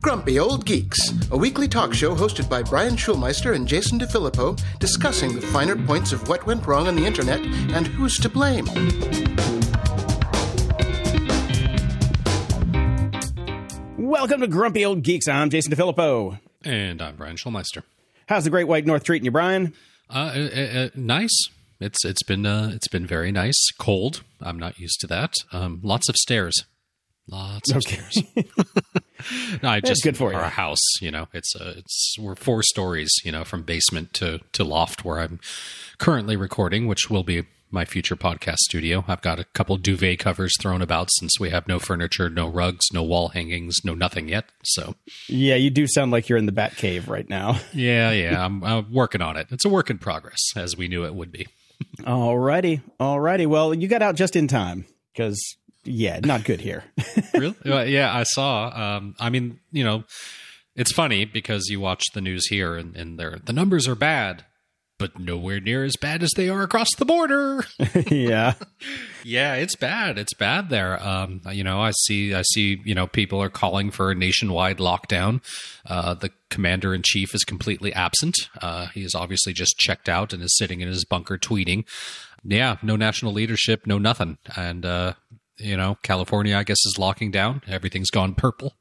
Grumpy Old Geeks, a weekly talk show hosted by Brian Schulmeister and Jason DeFilippo, discussing the finer points of what went wrong on the internet and who's to blame. Welcome to Grumpy Old Geeks. I'm Jason DeFilippo. And I'm Brian Schulmeister. How's the Great White North treating you, Brian? Uh, uh, uh, nice. It's it's been uh, it's been very nice. Cold. I'm not used to that. Um, lots of stairs. Lots of Okay. stairs. no, I just good for our you. house. You know, it's uh, it's we're four stories. You know, from basement to to loft where I'm currently recording, which will be my future podcast studio. I've got a couple duvet covers thrown about since we have no furniture, no rugs, no wall hangings, no nothing yet. So Yeah, you do sound like you're in the Bat Cave right now. yeah, yeah, I'm, I'm working on it. It's a work in progress, as we knew it would be. Alrighty, alrighty. Well, you got out just in time because yeah, not good here. really? Yeah, I saw. Um, I mean, you know, it's funny because you watch the news here and, and they're, the numbers are bad, but nowhere near as bad as they are across the border. yeah, yeah, it's bad. It's bad there. Um, you know, I see, I see, you know, people are calling for a nationwide lockdown. Uh, the commander in chief is completely absent. Uh, he is obviously just checked out and is sitting in his bunker tweeting. Yeah, no national leadership, no nothing. And, uh, you know, California, I guess, is locking down. Everything's gone purple.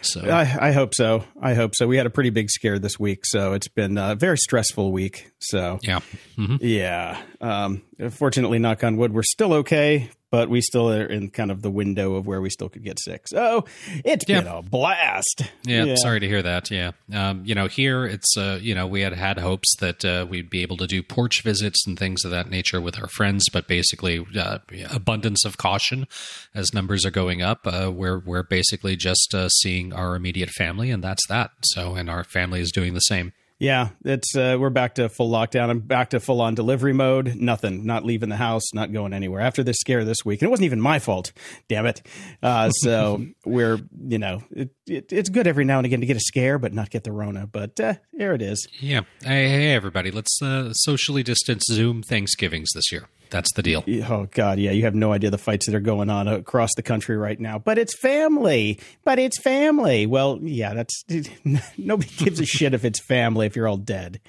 So I, I hope so. I hope so. We had a pretty big scare this week, so it's been a very stressful week. So yeah, hmm yeah. Um, fortunately, knock on wood, we're still okay, but we still are in kind of the window of where we still could get sick. So it's Yeah. been a blast. yeah, Sorry to hear that. Yeah, um, you know, here it's uh, you know we had had hopes that uh, we'd be able to do porch visits and things of that nature with our friends, but basically uh, abundance of caution as numbers are going up. Uh, we're we're basically just uh, seeing our immediate family, and that's that. So, and our family is doing the same. Yeah, it's uh, we're back to full lockdown. I'm back to full on delivery mode. Nothing, not leaving the house, not going anywhere. After this scare this week, and it wasn't even my fault. Damn it! Uh, so we're you know it, it, it's good every now and again to get a scare, but not get the Rona. But uh, there it is. Yeah. Hey, hey everybody, let's uh, socially distance Zoom Thanksgivings this year. That's the deal. Oh God, yeah, you have no idea the fights that are going on across the country right now. But it's family. But it's family. Well, yeah, that's nobody gives a shit if it's family if you're all dead.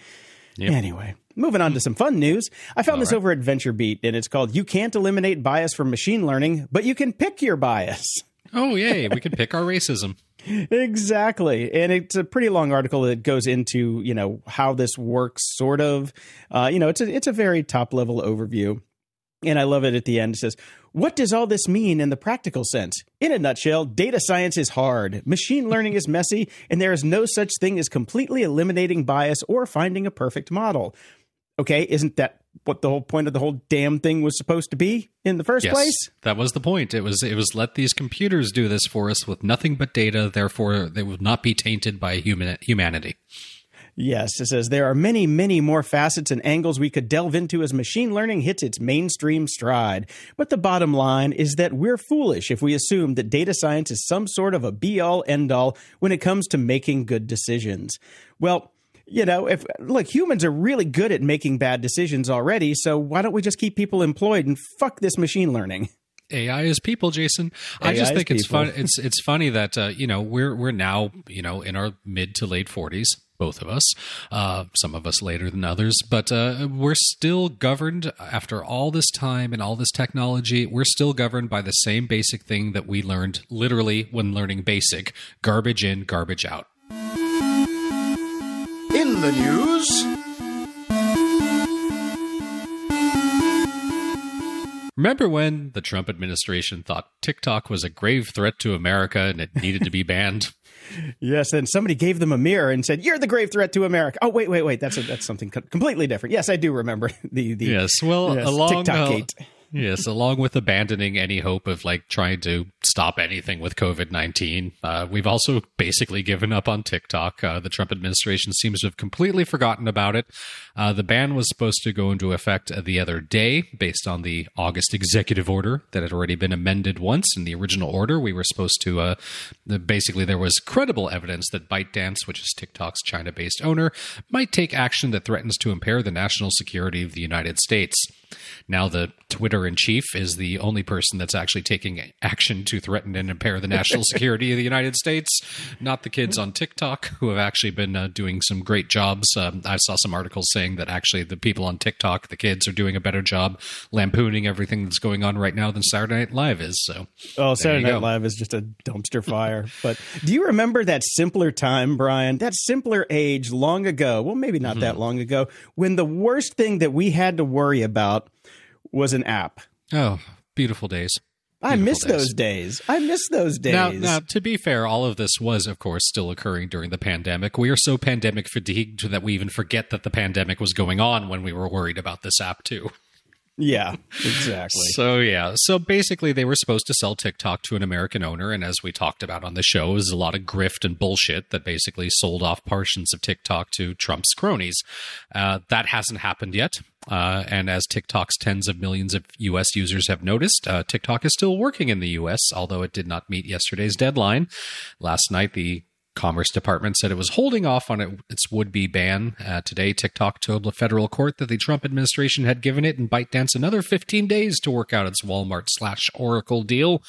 Yep. Anyway, moving on to some fun news. I found this right. over at Venture Beat, and it's called "You Can't Eliminate Bias from Machine Learning, but you can pick your bias." Oh, yay! We can pick our racism. exactly and it's a pretty long article that goes into you know how this works sort of uh, you know it's a it's a very top level overview and i love it at the end it says what does all this mean in the practical sense in a nutshell data science is hard machine learning is messy and there is no such thing as completely eliminating bias or finding a perfect model okay isn't that what the whole point of the whole damn thing was supposed to be in the first Yes, place that was the point. It was it was let these computers do this for us with nothing but data. Therefore, they would not be tainted by human humanity. Yes, it says there are many, many more facets and angles we could delve into as machine learning hits its mainstream stride. But the bottom line is that we're foolish if we assume that data science is some sort of a be all end all when it comes to making good decisions. Well, you know, if look, humans are really good at making bad decisions already, so why don't we just keep people employed and fuck this machine learning? AI is people, Jason. I just think it's fun. It's it's funny that uh, you know we're we're now you know in our mid to late forties, both of us. Uh, some of us later than others, but uh, we're still governed after all this time and all this technology. We're still governed by the same basic thing that we learned literally when learning basic: garbage in, garbage out. In the news, Remember when the Trump administration thought TikTok was a grave threat to America and it needed to be banned? Yes, and somebody gave them a mirror and said, "You're the grave threat to America." Oh, wait, wait, wait. That's a, that's something co- completely different. Yes, I do remember the the Yes. Well, yes, along TikTok uh, gate. Yes, along with abandoning any hope of like trying to stop anything with COVID nineteen, uh, we've also basically given up on TikTok. Uh, the Trump administration seems to have completely forgotten about it. Uh, the ban was supposed to go into effect the other day, based on the August executive order that had already been amended once. In the original order, we were supposed to uh, basically there was credible evidence that ByteDance, which is TikTok's China-based owner, might take action that threatens to impair the national security of the United States. Now the Twitter in chief is the only person that's actually taking action to threaten and impair the national security of the United States, not the kids on TikTok who have actually been uh, doing some great jobs. Um, I saw some articles saying that actually the people on TikTok, the kids, are doing a better job lampooning everything that's going on right now than Saturday Night Live is. So, oh, Saturday Night. Live is just a dumpster fire. but do you remember that simpler time, Brian? That simpler age long ago? Well, maybe not mm-hmm. that long ago, when the worst thing that we had to worry about was an app. Oh, beautiful days. I miss days. those days. I miss those days. Now, now, to be fair, all of this was, of course, still occurring during the pandemic. We are so pandemic fatigued that we even forget that the pandemic was going on when we were worried about this app, too. Yeah, exactly. so yeah, so basically they were supposed to sell TikTok to an American owner, and as we talked about on the show, is a lot of grift and bullshit that basically sold off portions of TikTok to Trump's cronies. Uh, that hasn't happened yet. Uh, and as TikTok's tens of millions of US users have noticed, uh, TikTok is still working in the US, although it did not meet yesterday's deadline. Last night, the Commerce Department said it was holding off on it, its would be ban. Uh, today, TikTok told the federal court that the Trump administration had given it and ByteDance another 15 days to work out its Walmart slash Oracle deal.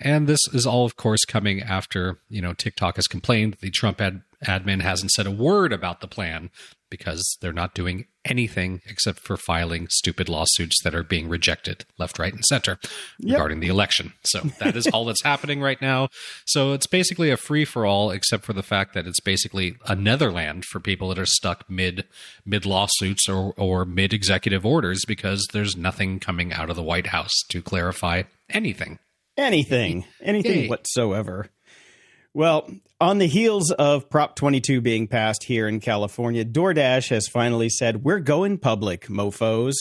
And this is all, of course, coming after, you know, TikTok has complained the Trump ad- admin hasn't said a word about the plan because they're not doing anything except for filing stupid lawsuits that are being rejected left, right, and center yep. regarding the election. So that is all that's happening right now. So it's basically a free for all, except for the fact that it's basically a Netherland for people that are stuck mid mid lawsuits or, or mid executive orders because there's nothing coming out of the White House to clarify anything. Anything. Anything Yay. whatsoever. Well, on the heels of Prop 22 being passed here in California, DoorDash has finally said, We're going public, mofos.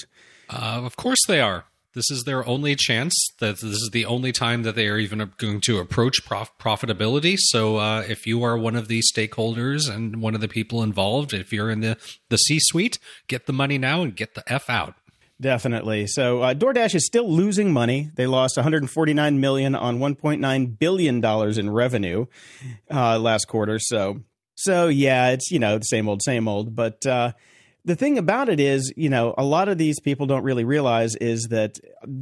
Uh, of course they are. This is their only chance. That this is the only time that they are even going to approach prof- profitability. So, uh, if you are one of the stakeholders and one of the people involved, if you're in the the C suite, get the money now and get the f out. Definitely. So uh, DoorDash is still losing money. They lost 149 million on 1.9 billion dollars in revenue uh, last quarter. So, so yeah, it's you know the same old, same old. But uh, the thing about it is, you know, a lot of these people don't really realize is that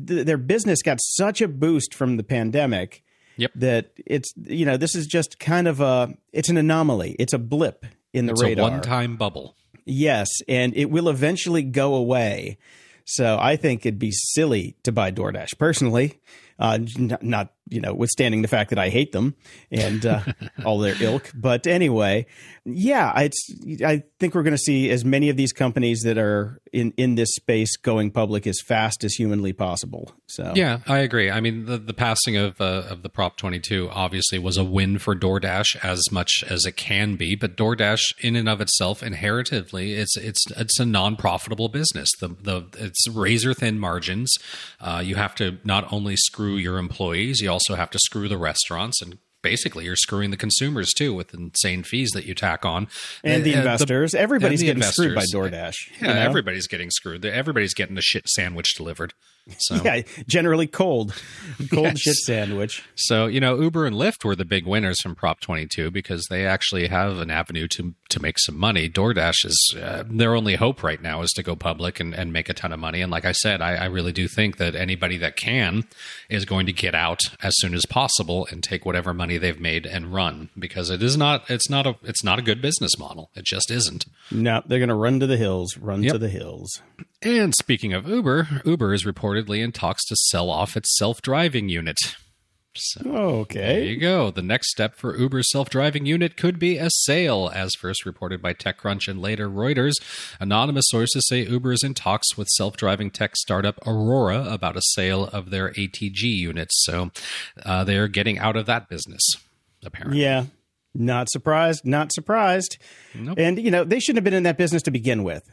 th- their business got such a boost from the pandemic. Yep. That it's you know this is just kind of a it's an anomaly. It's a blip in the it's radar. a one-time bubble. Yes, and it will eventually go away. So I think it'd be silly to buy DoorDash personally. Uh, not, not, you know, withstanding the fact that I hate them and uh, all their ilk. But anyway, yeah, it's. I think we're going to see as many of these companies that are in in this space going public as fast as humanly possible. So yeah, I agree. I mean, the the passing of uh, of the Prop 22 obviously was a win for DoorDash as much as it can be, but DoorDash in and of itself inheritively it's it's it's a non profitable business. The the it's razor thin margins. Uh, you have to not only screw your employees, you also have to screw the restaurants and basically you're screwing the consumers too with insane fees that you tack on and the uh, investors the, everybody's the getting investors. screwed by doordash yeah you know? everybody's getting screwed everybody's getting the shit sandwich delivered so yeah, generally cold, cold yes. shit sandwich. So you know, Uber and Lyft were the big winners from Prop 22 because they actually have an avenue to to make some money. DoorDash is uh, their only hope right now is to go public and, and make a ton of money. And like I said, I, I really do think that anybody that can is going to get out as soon as possible and take whatever money they've made and run because it is not it's not a it's not a good business model. It just isn't. No, they're going to run to the hills, run yep. to the hills. And speaking of Uber, Uber is reportedly in talks to sell off its self driving unit. So, okay. There you go. The next step for Uber's self driving unit could be a sale, as first reported by TechCrunch and later Reuters. Anonymous sources say Uber is in talks with self driving tech startup Aurora about a sale of their ATG units. So uh, they're getting out of that business, apparently. Yeah. Not surprised. Not surprised. Nope. And, you know, they shouldn't have been in that business to begin with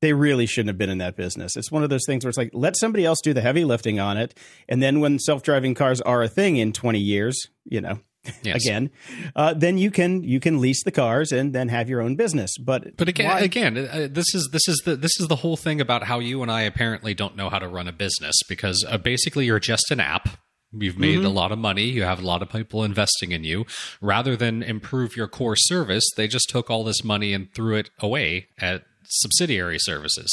they really shouldn't have been in that business. It's one of those things where it's like, let somebody else do the heavy lifting on it. And then when self driving cars are a thing in 20 years, you know, yes. again, uh, then you can you can lease the cars and then have your own business. But but again, why? again, uh, this is this is the this is the whole thing about how you and I apparently don't know how to run a business because uh, basically you're just an app. You've made mm-hmm. a lot of money. You have a lot of people investing in you. Rather than improve your core service, they just took all this money and threw it away at subsidiary services.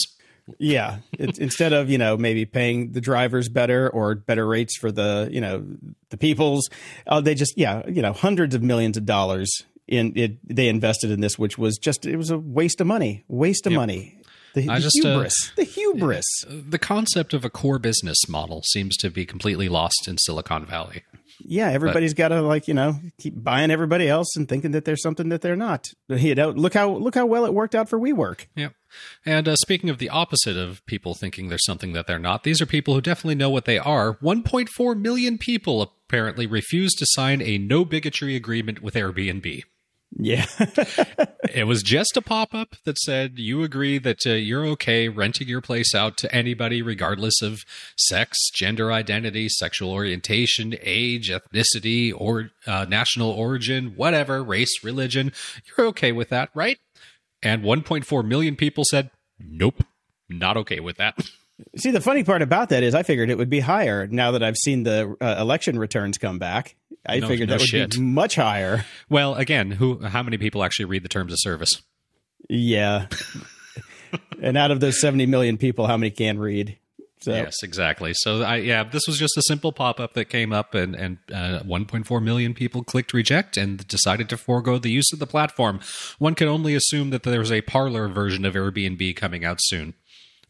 Yeah, it, instead of you know maybe paying the drivers better or better rates for the you know the peoples, uh, they just yeah you know hundreds of millions of dollars in it. They invested in this, which was just it was a waste of money, waste of yep. money. The, the just, uh, hubris, uh, the hubris. The concept of a core business model seems to be completely lost in Silicon Valley. Yeah, everybody's got to like you know keep buying everybody else and thinking that there's something that they're not. You know, look how look how well it worked out for WeWork. Yeah, and uh, speaking of the opposite of people thinking there's something that they're not, these are people who definitely know what they are. 1.4 million people apparently refused to sign a no bigotry agreement with Airbnb. Yeah. it was just a pop up that said you agree that uh, you're okay renting your place out to anybody, regardless of sex, gender identity, sexual orientation, age, ethnicity, or uh, national origin, whatever, race, religion. You're okay with that, right? And 1.4 million people said, nope, not okay with that. See, the funny part about that is I figured it would be higher now that I've seen the uh, election returns come back. I no, figured no that would shit. be much higher. Well, again, who how many people actually read the terms of service? Yeah. and out of those 70 million people, how many can read? So. Yes, exactly. So, I, yeah, this was just a simple pop up that came up, and, and uh, 1.4 million people clicked reject and decided to forego the use of the platform. One can only assume that there's a Parler version of Airbnb coming out soon.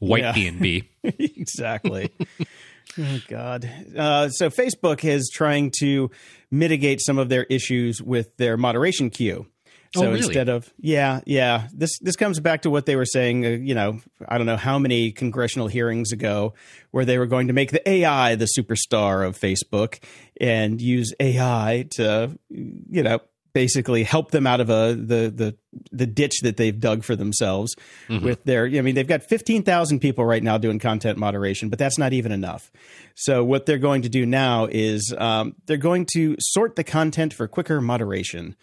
White yeah. B&B. exactly. oh God. Uh, so Facebook is trying to mitigate some of their issues with their moderation queue. Oh, so oh, really? instead of yeah, yeah, this this comes back to what they were saying. Uh, you know, I don't know how many congressional hearings ago where they were going to make the AI the superstar of Facebook and use AI to you know basically help them out of a the the the ditch that they've dug for themselves mm-hmm. with their I mean they've got 15,000 people right now doing content moderation but that's not even enough. So what they're going to do now is um, they're going to sort the content for quicker moderation.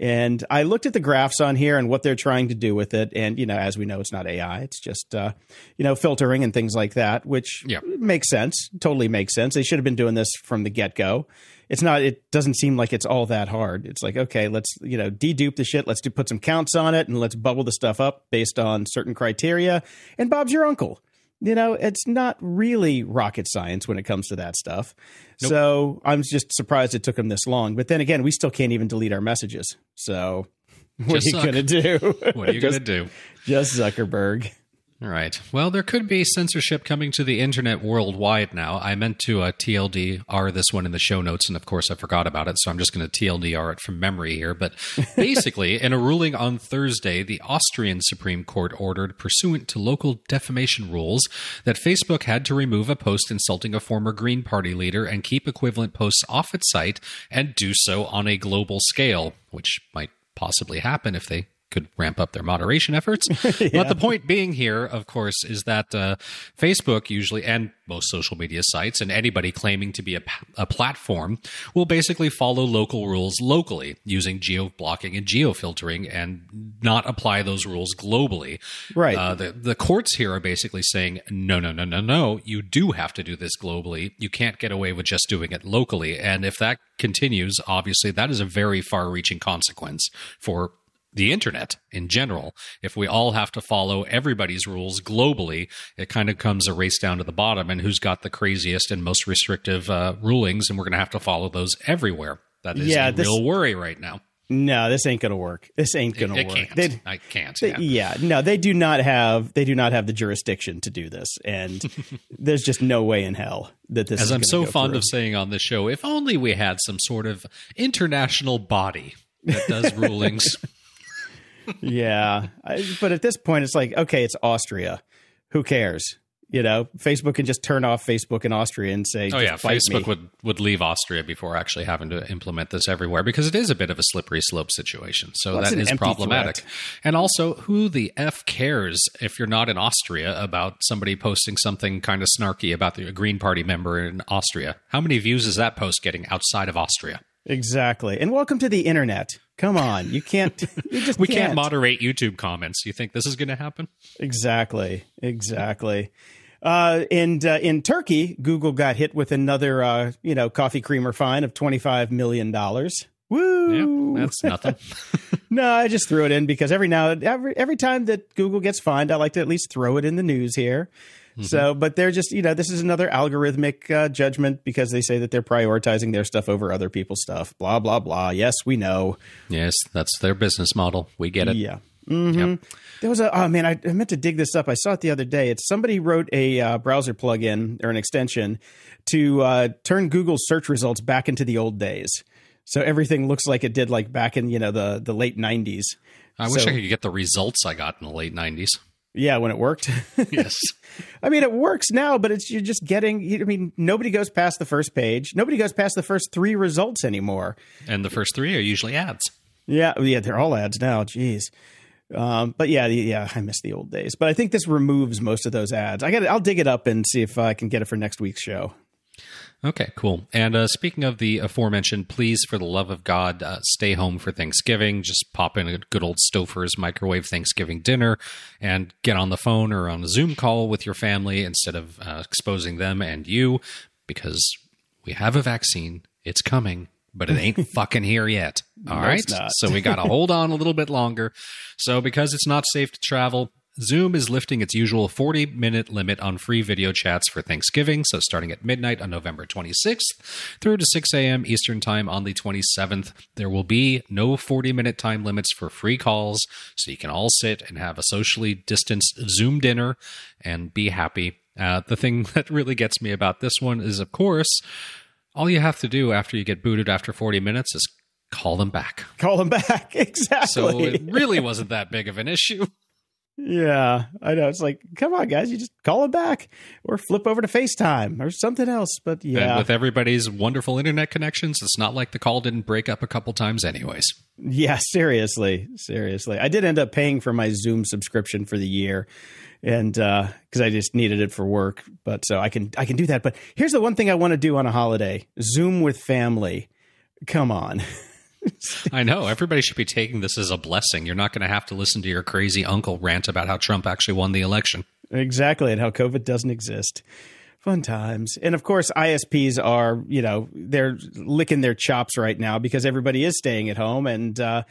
And I looked at the graphs on here and what they're trying to do with it. And, you know, as we know, it's not AI. It's just, uh, you know, filtering and things like that, which makes sense. Totally makes sense. They should have been doing this from the get go it's not it doesn't seem like it's all that hard. It's like okay let's you know dedupe the shit. Let's do put some counts on it and let's bubble the stuff up based on certain criteria. And bob's your uncle. You know it's not really rocket science when it comes to that stuff. Nope. so i'm just surprised it took him this long. But then again we still can't even delete our messages. So what just are you gonna do? What are you gonna do? just zuckerberg all right. Well, there could be censorship coming to the internet worldwide now. I meant to uh, TLDR this one in the show notes, and of course I forgot about it, so I'm just going to TLDR it from memory here. But basically, in a ruling on Thursday, the Austrian Supreme Court ordered, pursuant to local defamation rules, that Facebook had to remove a post insulting a former Green Party leader and keep equivalent posts off its site and do so on a global scale, which might possibly happen if they could ramp up their moderation efforts. yeah. But the point being here, of course, is that uh, Facebook usually, and most social media sites, and anybody claiming to be a, a, platform will basically follow local rules locally using geo blocking and geo filtering and not apply those rules globally. Right. Uh, the, the courts here are basically saying, no, no, no, no, no, you do have to do this globally. You can't get away with just doing it locally. And if that continues, obviously, that is a very far reaching consequence for the internet in general. If we all have to follow everybody's rules globally, it kind of comes a race down to the bottom and who's got the craziest and most restrictive uh, rulings, and we're going to have to follow those everywhere. That is yeah, a this, real worry right now. No, this ain't gonna work. This ain't gonna it, it work. Can't. I can't. They, yeah. yeah, no, they do not have they do not have the jurisdiction to do this, and there's just no way in hell that this. As I'm so fond through. of saying on the show, if only we had some sort of international body that does rulings yeah, I, but at this point, it's like, okay, it's Austria. Who cares? You know, Facebook can just turn off Facebook in Austria and say, "Oh yeah, Facebook me. would would leave Austria before actually having to implement this everywhere because it is a bit of a slippery slope situation. So well, that is problematic. Threat. And also, who the f cares if you're not in Austria about somebody posting something kind of snarky about the Green Party member in Austria? How many views is that post getting outside of Austria? Exactly. And welcome to the internet. Come on, you can't. You just we can't. can't moderate YouTube comments. You think this is going to happen? Exactly. Exactly. Uh, and uh, in Turkey, Google got hit with another, uh, you know, coffee creamer fine of twenty five million dollars. Woo! Yeah, that's nothing. No, I just threw it in because every now every every time that Google gets fined, I like to at least throw it in the news here. Mm-hmm. So, but they're just you know this is another algorithmic uh, judgment because they say that they're prioritizing their stuff over other people's stuff. Blah blah blah. Yes, we know. Yes, that's their business model. We get it. Yeah. Mm-hmm. Yep. There was a oh man, I, I, meant to dig this up. I saw it the other day. It's somebody wrote a uh, browser plugin or an extension to uh, turn Google search results back into the old days. So everything looks like it did like back in you know the the late '90s. I wish I could get the results I got in the late '90s. Yeah, when it worked. yes. I mean, it works now, but it's you're just getting. I mean, nobody goes past the first page. Nobody goes past the first three results anymore. And the first three are usually ads. Yeah, yeah, they're all ads now. Jeez. Um, but yeah, yeah, I miss the old days. But I think this removes most of those ads. I got. I'll dig it up and see if I can get it for next week's show. Okay, cool. And uh, speaking of the aforementioned, please, for the love of God, uh, stay home for Thanksgiving. Just pop in a good old Stouffer's microwave Thanksgiving dinner and get on the phone or on a Zoom call with your family instead of uh, exposing them and you because we have a vaccine. It's coming but it ain't fucking here yet. All no, right, so we got to hold on a little bit longer. So because it's not safe to travel, Zoom is lifting its usual 40 minute limit on free video chats for Thanksgiving. So, starting at midnight on November 26th through to 6 a.m. Eastern Time on the 27th, there will be no 40 minute time limits for free calls. So, you can all sit and have a socially distanced Zoom dinner and be happy. Uh, the thing that really gets me about this one is, of course, all you have to do after you get booted after 40 minutes is call them back. Call them back. Exactly. So it really wasn't that big of an issue. Yeah, I know. It's like, come on, guys, you just call it back or flip over to FaceTime or something else. But yeah. And with everybody's wonderful internet connections, it's not like the call didn't break up a couple times, anyways. Yeah, seriously. Seriously. I did end up paying for my Zoom subscription for the year and because uh, I just needed it for work. But so I can I can do that. But here's the one thing I want to do on a holiday: Zoom with family. Come on. I know everybody should be taking this as a blessing. You're not going to have to listen to your crazy uncle rant about how Trump actually won the election. Exactly, and how COVID doesn't exist. Fun times. And of course, ISPs are, you know, they're licking their chops right now because everybody is staying at home. And uh,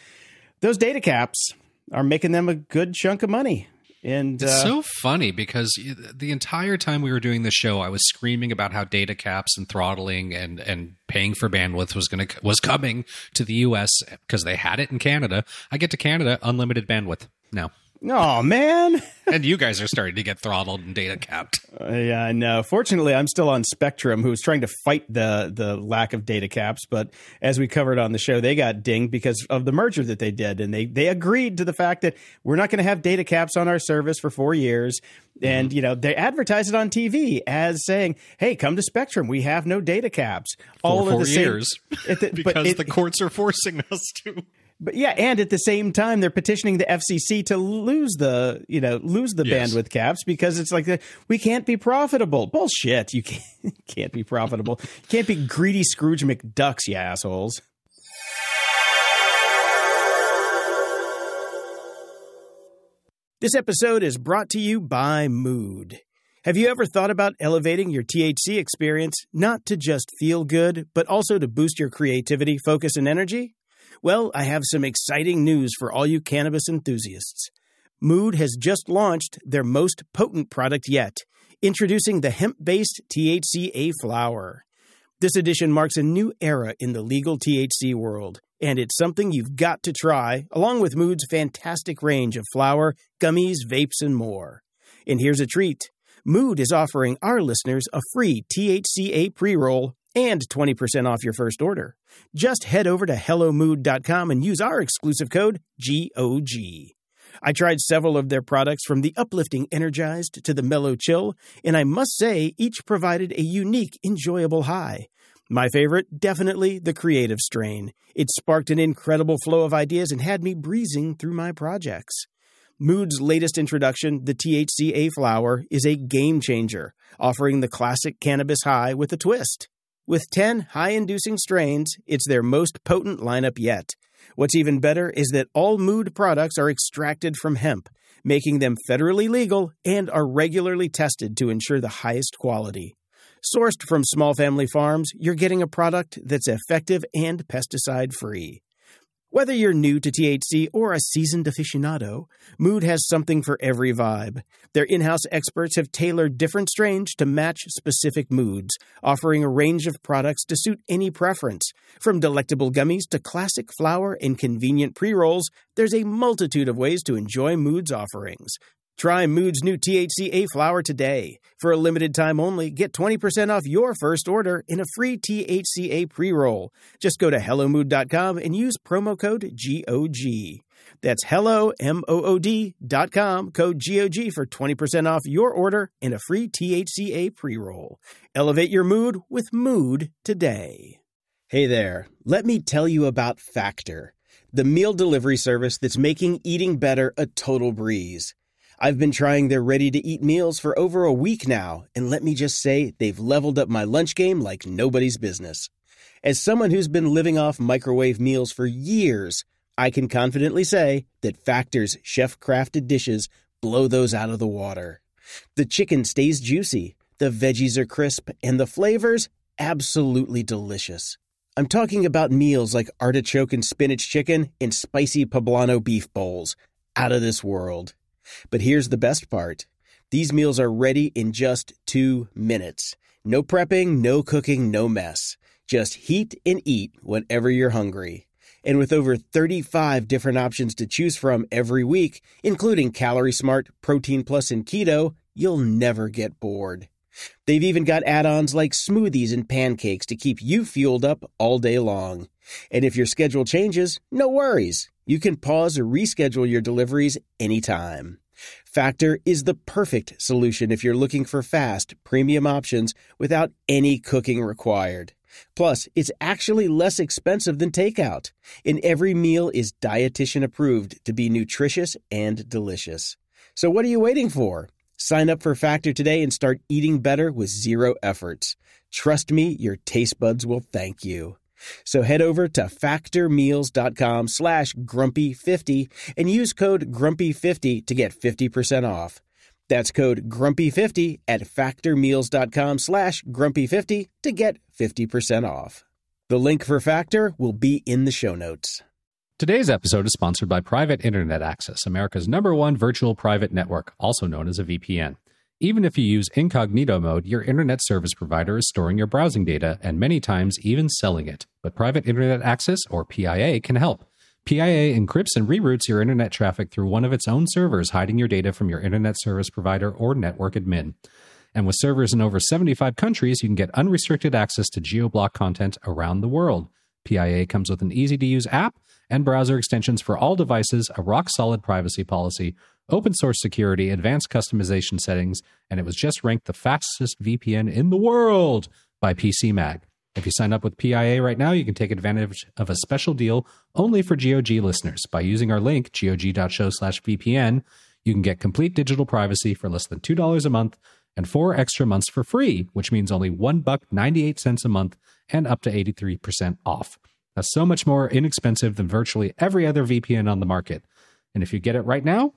those data caps are making them a good chunk of money. And it's uh, so funny because the entire time we were doing the show, I was screaming about how data caps and throttling and and paying for bandwidth was going to was coming to the U.S. because they had it in Canada. I get to Canada, unlimited bandwidth now. Oh man! and you guys are starting to get throttled and data capped. Uh, yeah, I know. Fortunately, I'm still on Spectrum, who's trying to fight the the lack of data caps. But as we covered on the show, they got dinged because of the merger that they did, and they they agreed to the fact that we're not going to have data caps on our service for four years. And mm-hmm. you know they advertise it on TV as saying, "Hey, come to Spectrum. We have no data caps." All for four the years, the, because it, the courts are forcing us to. But yeah, and at the same time, they're petitioning the FCC to lose the you know lose the yes. bandwidth caps because it's like the, we can't be profitable. Bullshit! You can't, can't be profitable. You can't be greedy Scrooge McDucks, you assholes. This episode is brought to you by Mood. Have you ever thought about elevating your THC experience not to just feel good, but also to boost your creativity, focus, and energy? Well, I have some exciting news for all you cannabis enthusiasts. Mood has just launched their most potent product yet, introducing the hemp based THCA flower. This edition marks a new era in the legal THC world, and it's something you've got to try, along with Mood's fantastic range of flower, gummies, vapes, and more. And here's a treat Mood is offering our listeners a free THCA pre roll and 20% off your first order. Just head over to HelloMood.com and use our exclusive code GOG. I tried several of their products from the uplifting Energized to the Mellow Chill, and I must say each provided a unique, enjoyable high. My favorite, definitely the creative strain. It sparked an incredible flow of ideas and had me breezing through my projects. Mood's latest introduction, the THCA flower, is a game changer, offering the classic cannabis high with a twist. With 10 high inducing strains, it's their most potent lineup yet. What's even better is that all mood products are extracted from hemp, making them federally legal and are regularly tested to ensure the highest quality. Sourced from small family farms, you're getting a product that's effective and pesticide free. Whether you're new to THC or a seasoned aficionado, Mood has something for every vibe. Their in house experts have tailored different strains to match specific moods, offering a range of products to suit any preference. From delectable gummies to classic flower and convenient pre rolls, there's a multitude of ways to enjoy Mood's offerings. Try Mood's new THCA flower today. For a limited time only, get 20% off your first order in a free THCA pre roll. Just go to HelloMood.com and use promo code GOG. That's hello, M-O-O-D dot code GOG for 20% off your order and a free THCA pre roll. Elevate your mood with Mood today. Hey there, let me tell you about Factor, the meal delivery service that's making eating better a total breeze. I've been trying their ready to eat meals for over a week now, and let me just say they've leveled up my lunch game like nobody's business. As someone who's been living off microwave meals for years, I can confidently say that Factor's chef crafted dishes blow those out of the water. The chicken stays juicy, the veggies are crisp, and the flavors absolutely delicious. I'm talking about meals like artichoke and spinach chicken and spicy poblano beef bowls. Out of this world. But here's the best part these meals are ready in just two minutes. No prepping, no cooking, no mess. Just heat and eat whenever you're hungry. And with over 35 different options to choose from every week, including Calorie Smart, Protein Plus, and Keto, you'll never get bored. They've even got add ons like smoothies and pancakes to keep you fueled up all day long. And if your schedule changes, no worries. You can pause or reschedule your deliveries anytime. Factor is the perfect solution if you're looking for fast, premium options without any cooking required. Plus, it's actually less expensive than takeout, and every meal is dietitian approved to be nutritious and delicious. So what are you waiting for? Sign up for Factor today and start eating better with zero efforts. Trust me, your taste buds will thank you. So head over to factormeals.com slash grumpy50 and use code grumpy50 to get 50% off. That's code grumpy50 at factormeals.com slash grumpy50 to get 50% off. The link for Factor will be in the show notes. Today's episode is sponsored by Private Internet Access, America's number one virtual private network, also known as a VPN. Even if you use incognito mode, your internet service provider is storing your browsing data and many times even selling it. But Private Internet Access, or PIA, can help. PIA encrypts and reroutes your internet traffic through one of its own servers, hiding your data from your internet service provider or network admin. And with servers in over 75 countries, you can get unrestricted access to geoblock content around the world. PIA comes with an easy to use app and browser extensions for all devices, a rock solid privacy policy, open source security, advanced customization settings, and it was just ranked the fastest VPN in the world by PC Mag. If you sign up with PIA right now, you can take advantage of a special deal only for GOG listeners. By using our link, gog.show slash VPN, you can get complete digital privacy for less than $2 a month and four extra months for free, which means only one buck 98 cents a month and up to 83% off. That's so much more inexpensive than virtually every other VPN on the market. And if you get it right now,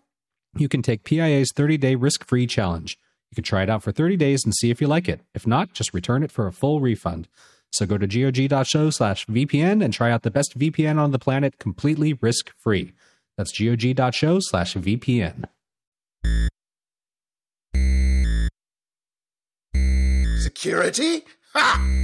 you can take PIA's 30 day risk free challenge. You can try it out for 30 days and see if you like it. If not, just return it for a full refund. So go to gog.show slash VPN and try out the best VPN on the planet completely risk free. That's gog.show slash VPN. Security? Ha!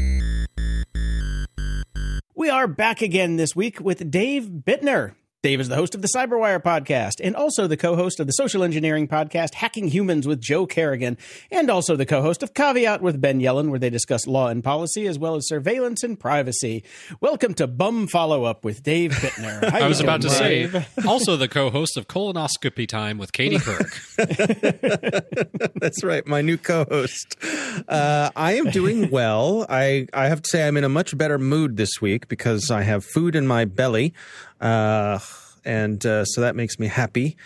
We are back again this week with Dave Bittner. Dave is the host of the Cyberwire podcast and also the co host of the social engineering podcast Hacking Humans with Joe Carrigan, and also the co host of Caveat with Ben Yelin, where they discuss law and policy as well as surveillance and privacy. Welcome to Bum Follow Up with Dave Bittner. I was about to say, also the co host of Colonoscopy Time with Katie Couric. That's right, my new co host. Uh, I am doing well. I, I have to say, I'm in a much better mood this week because I have food in my belly. Uh, and uh, so that makes me happy.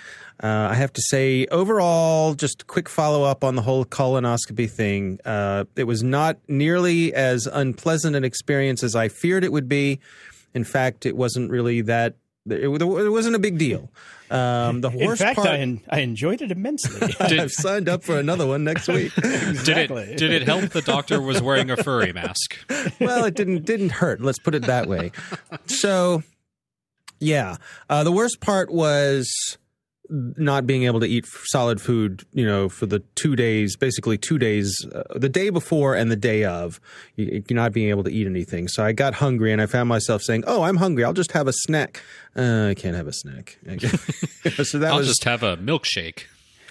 Uh, I have to say, overall, just quick follow up on the whole colonoscopy thing. Uh, it was not nearly as unpleasant an experience as I feared it would be. In fact, it wasn't really that. It, it wasn't a big deal. Um, the worst In fact, part, I, en- I enjoyed it immensely. I've signed up for another one next week. exactly. Did it did it help the doctor was wearing a furry mask? well, it didn't didn't hurt. Let's put it that way. So Yeah. Uh, the worst part was not being able to eat solid food, you know, for the two days, basically two days, uh, the day before and the day of, you, not being able to eat anything. So I got hungry and I found myself saying, "Oh, I'm hungry. I'll just have a snack." Uh, I can't have a snack. so that I'll was just have a milkshake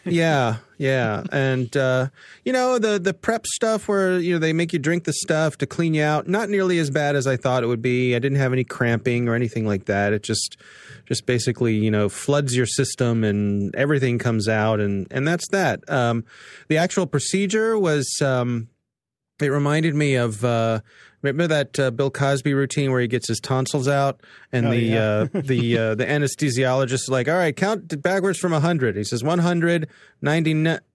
yeah, yeah, and uh, you know the the prep stuff where you know they make you drink the stuff to clean you out. Not nearly as bad as I thought it would be. I didn't have any cramping or anything like that. It just just basically you know floods your system and everything comes out and and that's that. Um, the actual procedure was um, it reminded me of. Uh, Remember that uh, Bill Cosby routine where he gets his tonsils out, and oh, the yeah. uh, the uh, the anesthesiologist is like, "All right, count backwards from hundred." He says, 100, 99.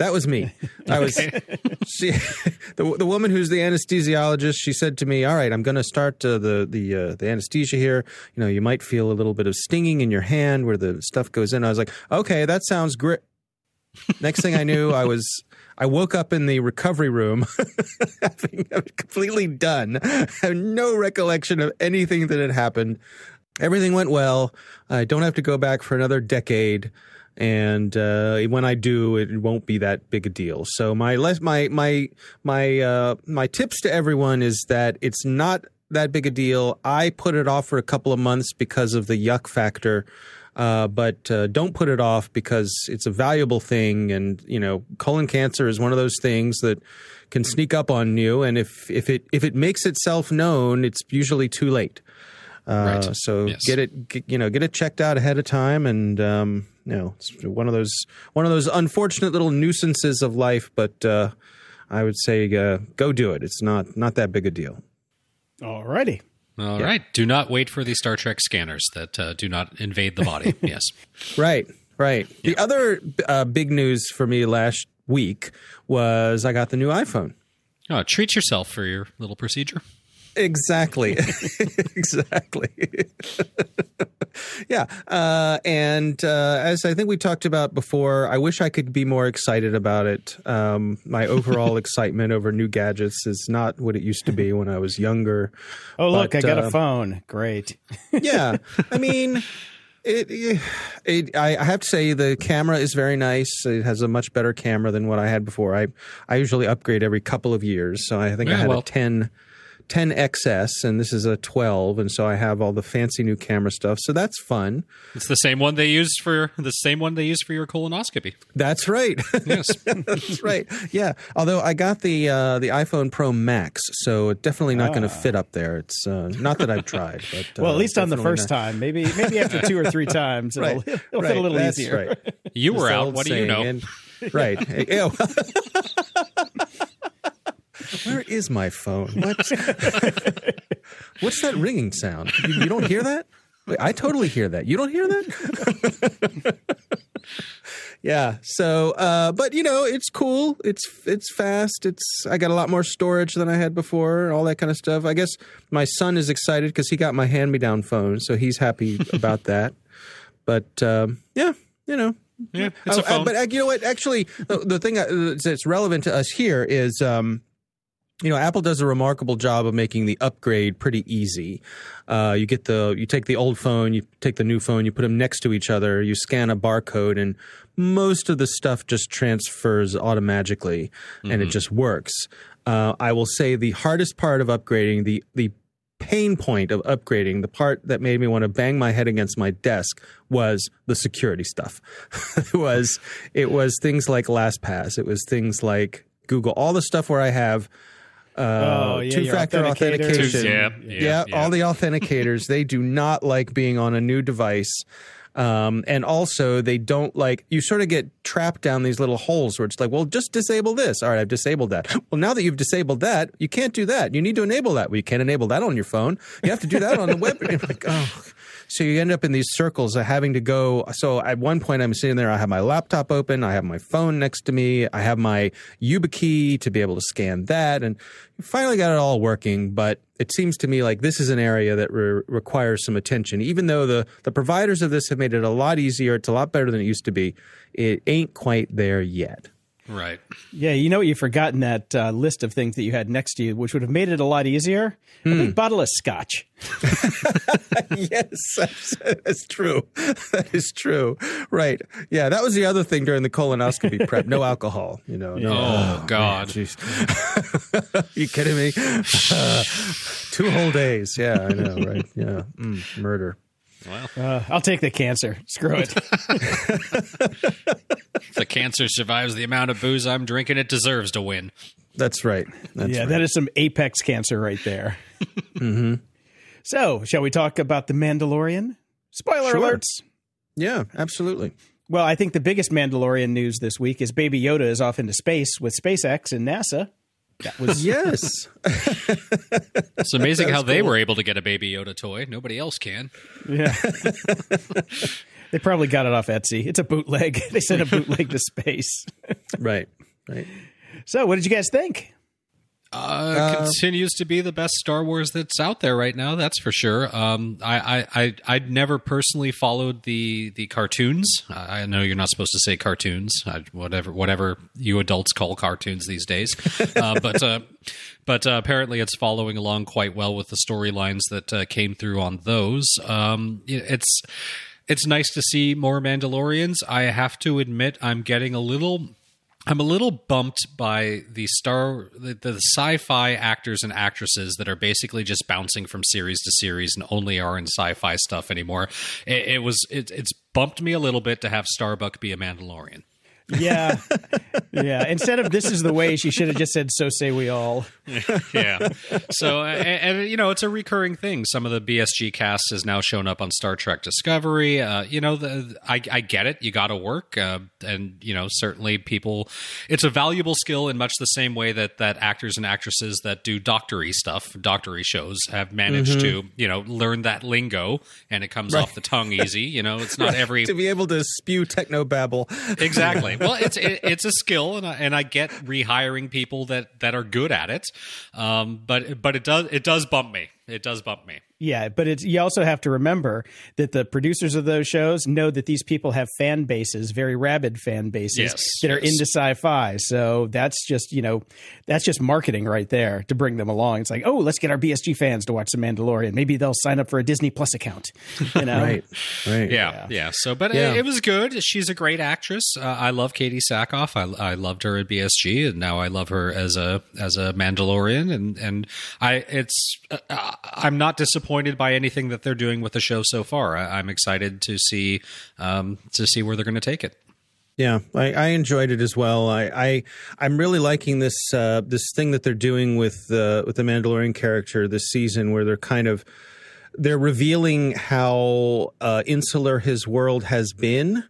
That was me. I was she, the the woman who's the anesthesiologist. She said to me, "All right, I'm going to start uh, the the uh, the anesthesia here. You know, you might feel a little bit of stinging in your hand where the stuff goes in." I was like, "Okay, that sounds great." Next thing I knew, I was I woke up in the recovery room, having completely done, I have no recollection of anything that had happened. Everything went well. I don't have to go back for another decade, and uh, when I do, it won't be that big a deal. So my my my my uh, my tips to everyone is that it's not that big a deal. I put it off for a couple of months because of the yuck factor. Uh, but uh, don't put it off because it's a valuable thing. And you know, colon cancer is one of those things that can sneak up on you, and if if it if it makes itself known, it's usually too late. Uh, right. So yes. get it, get, you know, get it checked out ahead of time, and um, you know, it's one of those one of those unfortunate little nuisances of life. But uh, I would say uh, go do it. It's not not that big a deal. All righty. All yeah. right. Do not wait for the Star Trek scanners that uh, do not invade the body. yes. Right. Right. Yeah. The other uh, big news for me last week was I got the new iPhone. Oh, treat yourself for your little procedure. Exactly. exactly. yeah. Uh, and uh, as I think we talked about before, I wish I could be more excited about it. Um, my overall excitement over new gadgets is not what it used to be when I was younger. Oh, look, I got uh, a phone. Great. yeah. I mean, it, it, I have to say the camera is very nice. It has a much better camera than what I had before. I I usually upgrade every couple of years, so I think yeah, I had well, a 10 10XS, and this is a 12, and so I have all the fancy new camera stuff. So that's fun. It's the same one they used for the same one they used for your colonoscopy. That's right. Yes, that's right. Yeah. Although I got the uh, the iPhone Pro Max, so it's definitely not ah. going to fit up there. It's uh, not that I've tried, but uh, well, at least on the first not. time. Maybe maybe after two or three times, it'll, right. it'll right. fit a little that's easier. Right. You were out. What do you know? And, right. Where is my phone? What? What's that ringing sound? You, you don't hear that? I totally hear that. You don't hear that? yeah. So, uh, but you know, it's cool. It's it's fast. It's I got a lot more storage than I had before. All that kind of stuff. I guess my son is excited because he got my hand me down phone, so he's happy about that. But um, yeah, you know, yeah, it's a phone. I, but uh, you know what? Actually, the, the thing uh, that's relevant to us here is um, you know, Apple does a remarkable job of making the upgrade pretty easy. Uh, you get the, you take the old phone, you take the new phone, you put them next to each other, you scan a barcode, and most of the stuff just transfers automatically, mm-hmm. and it mm-hmm. just works. Uh, I will say the hardest part of upgrading, the the pain point of upgrading, the part that made me want to bang my head against my desk was the security stuff. it was it was things like LastPass. It was things like Google, all the stuff where I have uh, oh, yeah, two-factor authentication. Yeah, yeah, yeah, all the authenticators they do not like being on a new device. Um, and also, they don't like you sort of get trapped down these little holes where it's like, well, just disable this. All right, I've disabled that. Well, now that you've disabled that, you can't do that. You need to enable that. Well, you can't enable that on your phone. You have to do that on the web. you're like, oh, so you end up in these circles of having to go. So at one point, I'm sitting there. I have my laptop open. I have my phone next to me. I have my YubiKey to be able to scan that, and finally got it all working. But it seems to me like this is an area that re- requires some attention. Even though the the providers of this have made it a lot easier, it's a lot better than it used to be. It ain't quite there yet. Right. Yeah, you know what? You've forgotten that uh, list of things that you had next to you, which would have made it a lot easier. A big bottle of scotch. yes, that's, that's true. That is true. Right. Yeah, that was the other thing during the colonoscopy prep. No alcohol. You know. No, Oh, God. Jeez. you kidding me? two whole days. Yeah, I know. Right. Yeah. Mm, murder. Uh, I'll take the cancer. Screw it. The cancer survives the amount of booze I'm drinking, it deserves to win. That's right. That's yeah, right. that is some apex cancer right there. mm-hmm. So, shall we talk about the Mandalorian? Spoiler Sure. alerts. yeah, absolutely. Well, I think the biggest Mandalorian news this week is Baby Yoda is off into space with SpaceX and NASA. That was Yes. It's amazing how they were able to get a Baby Yoda toy. Nobody else can. yeah. they probably got it off Etsy. It's a bootleg. They sent a bootleg to space. right. Right. So, what did you guys think? Uh, continues to be the best Star Wars that's out there right now. That's for sure. Um, I, I, I, I'd never personally followed the the cartoons. I I know you're not supposed to say cartoons, I, whatever whatever you adults call cartoons these days. Uh, but uh, but uh, apparently it's following along quite well with the storylines that uh, came through on those. Um, it's it's nice to see more Mandalorians. I have to admit, I'm getting a little. I'm a little bumped by the star, the, the sci-fi actors and actresses that are basically just bouncing from series to series and only are in sci-fi stuff anymore. It, it was, it, it's bumped me a little bit to have Starbuck be a Mandalorian. Yeah. yeah. Instead of this is the way, she should have just said, so say we all. yeah. So, and, and, you know, it's a recurring thing. Some of the BSG cast has now shown up on Star Trek Discovery. Uh, you know, the, I, I get it. You got to work, uh, and you know, certainly people. It's a valuable skill in much the same way that that actors and actresses that do doctory stuff, doctory shows, have managed to you know learn that lingo, and it comes off the tongue easy. You know, it's not every to be able to spew techno babble. exactly. Well, it's it, it's a skill, and I, and I get rehiring people that that are good at it. Um, but but it does it does bump me. It does bump me. Yeah, but it's you also have to remember that the producers of those shows know that these people have fan bases, very rabid fan bases Yes, that are yes. into sci-fi. So that's just you know that's just marketing right there to bring them along. It's like, oh, let's get our BSG fans to watch The Mandalorian. Maybe they'll sign up for a Disney Plus account. You know, Right. Right. Yeah, yeah. So, but Yeah. It, it was good. She's a great actress. Uh, I love Katee Sackhoff. I, I loved her at BSG, and now I love her as a as a Mandalorian. And and I it's uh, I'm not disappointed by anything that they're doing with the show so far. I, I'm excited to see um, to see where they're going to take it. Yeah, I, I enjoyed it as well. I, I I'm really liking this uh, this thing that they're doing with the with the Mandalorian character this season, where they're kind of they're revealing how uh, insular his world has been,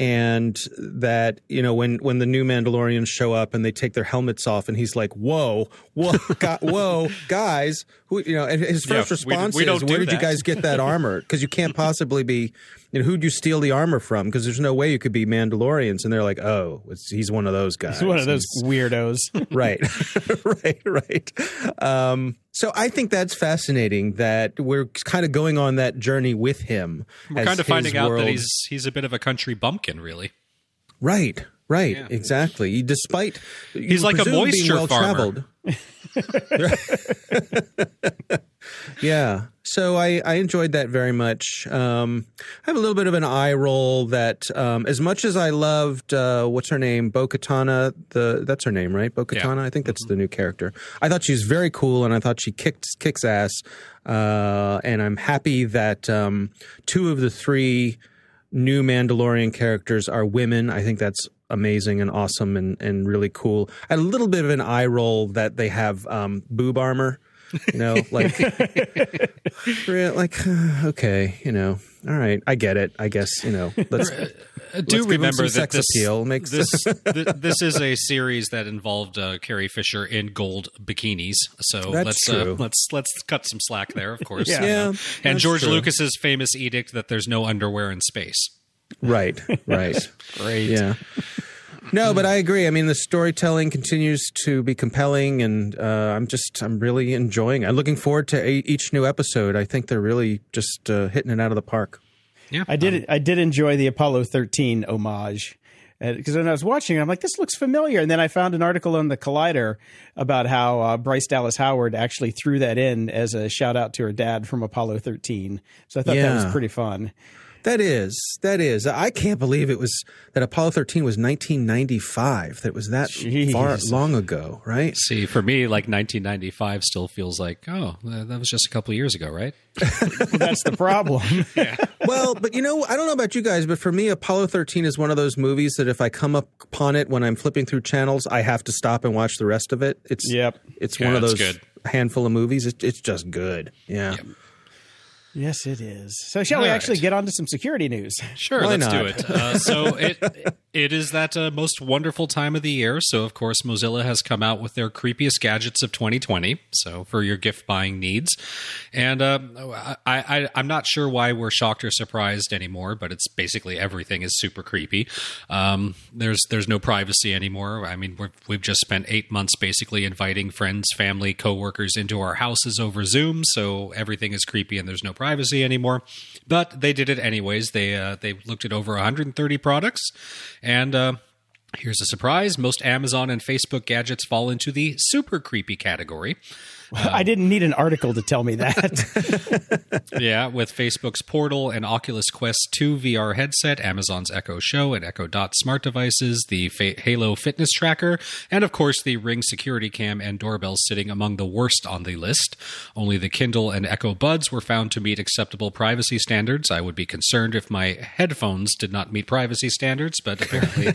and that you know when when the new Mandalorians show up and they take their helmets off, and he's like, "Whoa, whoa, gu- whoa, guys!" Who, you know, and his first we- response we don't is, do "Where did you guys get that armor? Because you can't possibly be." You know, who'd you steal the armor from? Because there's no way you could be Mandalorians. And they're like, oh, it's, he's one of those guys. it's one of those weirdos. right, right, right. Um, so I think that's fascinating that we're kind of going on that journey with him. We're kind of his finding out that he's he's a bit of a country bumpkin, really. right, right, exactly. Despite He's like a moisture farmer. yeah. So I, I enjoyed that very much. Um, I have a little bit of an eye roll that um, as much as I loved uh, what's her name, Bo Katana, the that's her name, right? Bo Katana. I think that's the new character. I thought she was very cool and I thought she kicked kicks ass. Uh, and I'm happy that um, two of the three new Mandalorian characters are women. I think that's amazing and awesome and, and really cool. I had a little bit of an eye roll that they have um, boob armor. You know, like, like okay, you know, all right, I get it. I guess you know, let's Uh, Let's do give him remember some that sex this appeal. Makes- this this is a series that involved uh, Carrie Fisher in gold bikinis. So That's let's true. Uh, let's let's cut some slack there, of course. Yeah. Yeah, and George true. Lucas's famous edict that there's no underwear in space. right, right. Great. Yeah. No, but I agree. I mean, the storytelling continues to be compelling, and uh, I'm just, I'm really enjoying. it. I'm looking forward to e- each new episode. I think they're really just uh, hitting it out of the park. Yeah, I did. I did enjoy the Apollo 13 homage. because when I was watching, it, I'm like, this looks familiar. And then I found an article on the Collider about how uh, Bryce Dallas Howard actually threw that in as a shout out to her dad from Apollo 13. So I thought that was pretty fun. That is, that is. I can't believe it was that Apollo 13 was 1995. That was that Jeez. far long ago, right? See, for me, like 1995 still feels like, oh, that was just a couple of years ago, right? That's the problem. well, but you know, I don't know about you guys, but for me, Apollo 13 is one of those movies that if I come up upon it when I'm flipping through channels, I have to stop and watch the rest of it. It's Yep. it's Yeah, one of those good. handful of movies. It, it's just good. Yeah. Yes, it is. So shall we All right. actually get on to some security news? Sure, Why let's do it. Uh, so it it is that uh, most wonderful time of the year. So of course, Mozilla has come out with their creepiest gadgets of 2020. So for your gift buying needs, and uh, I, I'm not sure why we're shocked or surprised anymore, but it's basically everything is super creepy. Um, there's there's no privacy anymore. I mean, we've just spent eight months basically inviting friends, family, coworkers into our houses over Zoom, so everything is creepy and there's no privacy anymore. But they did it anyways. They uh, they looked at over 130 products, and uh, here's a surprise: most Amazon and Facebook gadgets fall into the super creepy category. I didn't need an article to tell me that. yeah, with Facebook's Portal and Oculus Quest 2 VR headset, Amazon's Echo Show and Echo Dot smart devices, the Fa- Halo fitness tracker, and of course the Ring security cam and doorbell sitting among the worst on the list. Only the Kindle and Echo Buds were found to meet acceptable privacy standards. I would be concerned if my headphones did not meet privacy standards, but apparently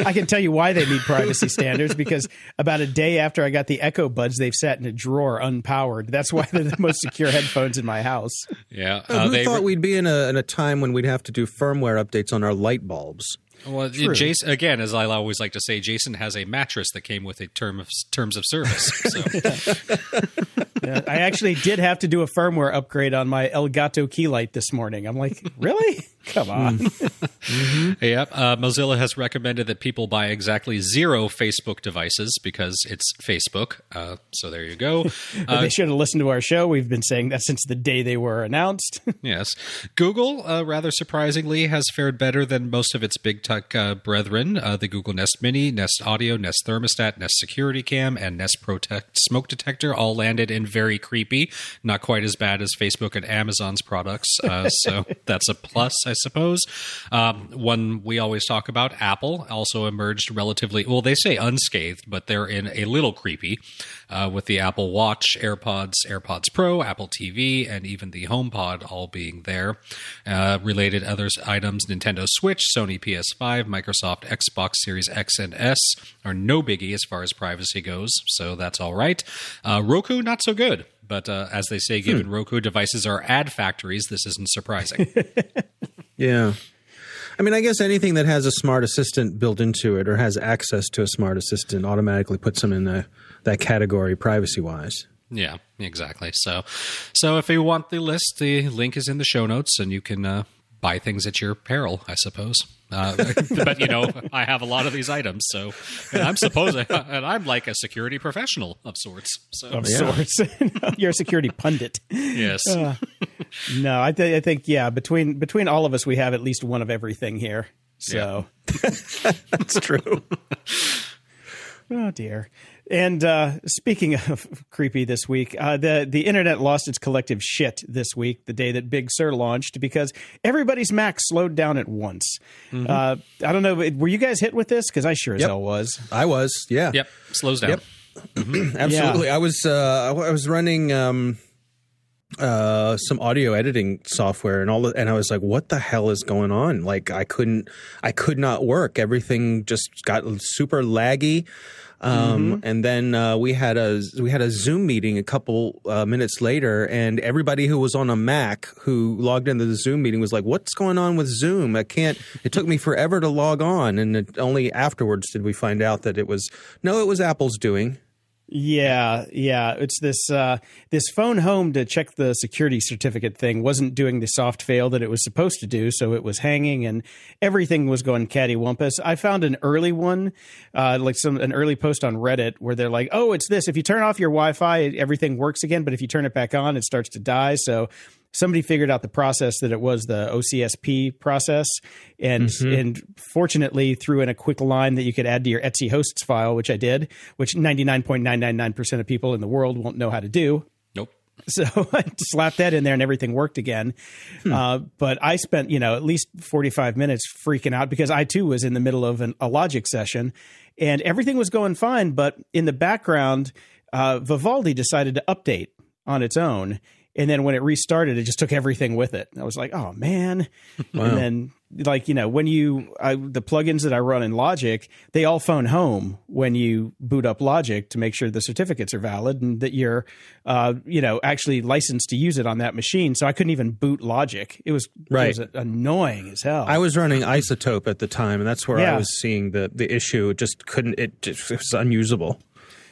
I can tell you why they meet privacy standards because about a day after I got the Echo Buds, they've sat in a drawer unpowered. That's why they're the most secure headphones in my house. yeah, Uh, Who they thought we'd be in a, in a time when we'd have to do firmware updates on our light bulbs? Well, Jason again, as I always like to say, Jason has a mattress that came with a term of terms of service. So. Yeah, I actually did have to do a firmware upgrade on my Elgato key light this morning. I'm like, really? Come on. Yep. Uh, Mozilla has recommended that people buy exactly zero Facebook devices because it's Facebook. Uh, so there you go. Uh, they should have listened to our show. We've been saying that since the day they were announced. yes. Google, uh, rather surprisingly, has fared better than most of its big tech uh, brethren. Uh, the Google Nest Mini, Nest Audio, Nest Thermostat, Nest Security Cam, and Nest Protect Smoke Detector all landed in very creepy. Not quite as bad as Facebook and Amazon's products. Uh, so that's a plus, I suppose. Um, one we always talk about, Apple, also emerged relatively, well, they say unscathed, but they're in a little creepy uh, with the Apple Watch, AirPods, AirPods Pro, Apple TV, and even the HomePod all being there. Uh, related other items Nintendo Switch, Sony PS5, Microsoft Xbox Series X and S are no biggie as far as privacy goes, so that's all right. Uh, Roku, not so good. But uh, as they say, given Roku devices are ad factories, this isn't surprising. Yeah. I mean, I guess anything that has a smart assistant built into it or has access to a smart assistant automatically puts them in the, that category privacy wise. Yeah, exactly. So, so if you want the list, the link is in the show notes, and you can uh, buy things at your peril, I suppose. Uh, but you know, I have a lot of these items, so and I'm supposed, and I'm like a security professional of sorts. So, of sorts. You're a security pundit. yes, No, I, th- I think yeah. Between between all of us, we have at least one of everything here. So, That's true. oh dear. And uh, speaking of creepy, this week uh, the the internet lost its collective shit this week, the day that Big Sur launched, because everybody's Mac slowed down at once. Uh, I don't know. Were you guys hit with this? Because I sure as Yep. hell was. I was, yeah. yep, slows down. Yep. Absolutely. I was uh, I was running um, uh, some audio editing software and all, the, and I was like, "What the hell is going on?" Like, I couldn't, I could not work. Everything just got super laggy. Um, And then uh, we had a we had a Zoom meeting a couple uh, minutes later, and everybody who was on a Mac who logged into the Zoom meeting was like, "What's going on with Zoom? I can't." It took me forever to log on, and it, only afterwards did we find out that it was no, it was Apple's doing. Yeah, yeah. It's this uh, this phone home to check the security certificate thing wasn't doing the soft fail that it was supposed to do, so it was hanging and everything was going cattywampus. I found an early one, uh, like some an early post on Reddit where they're like, "Oh, it's this. If you turn off your Wi-Fi, everything works again, but if you turn it back on, it starts to die." So somebody figured out the process that it was the OCSP process, and and fortunately threw in a quick line that you could add to your etc hosts file, which I did, which ninety nine point nine nine nine percent of people in the world won't know how to do. Nope. So I slapped that in there and everything worked again. Uh, but I spent, you know, at least 45 minutes freaking out because I too was in the middle of an, a logic session and everything was going fine. But in the background, uh, Vivaldi decided to update on its own. And then when it restarted, it just took everything with it. I was like, oh man. And then like, you know, when you, I, the plugins that I run in Logic, they all phone home when you boot up Logic to make sure the certificates are valid and that you're, uh, you know, actually licensed to use it on that machine. So I couldn't even boot Logic. It was, Right. it was annoying as hell. I was running iZotope at the time, and that's where Yeah. I was seeing the the issue. It just couldn't. It, just, it was unusable.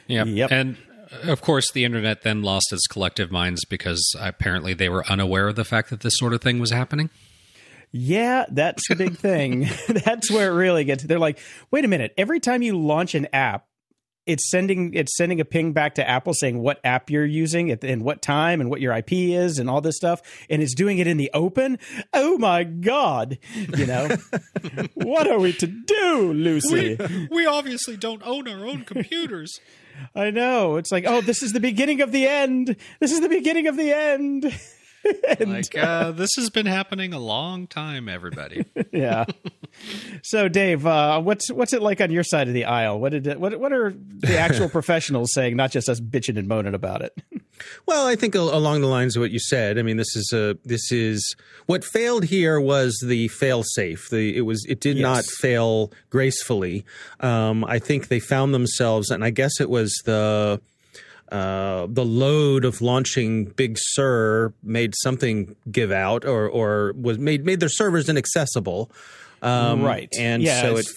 Yeah. Yep. And of course, the internet then lost its collective minds because apparently they were unaware of the fact that this sort of thing was happening. Yeah, that's the big thing. that's where it really gets. They're like, wait a minute. Every time you launch an app, it's sending it's sending a ping back to Apple saying what app you're using at, and what time and what your IP is and all this stuff, and it's doing it in the open. Oh my god! You know, what are we to do, Lucy? we obviously don't own our own computers. I know. It's like, oh, this is the beginning of the end. This is the beginning of the end. And- like, uh, this has been happening a long time, everybody. yeah. So, Dave, uh, what's what's it like on your side of the aisle? What did it, what what are the actual professionals saying? Not just us bitching and moaning about it. Well, I think along the lines of what you said. I mean, this is a this is what failed here was the fail safe. The it was it did not fail gracefully. Um, I think they found themselves, and I guess it was the. Uh, the load of launching Big Sur made something give out, or or was made made their servers inaccessible. Um, right. and yeah, so it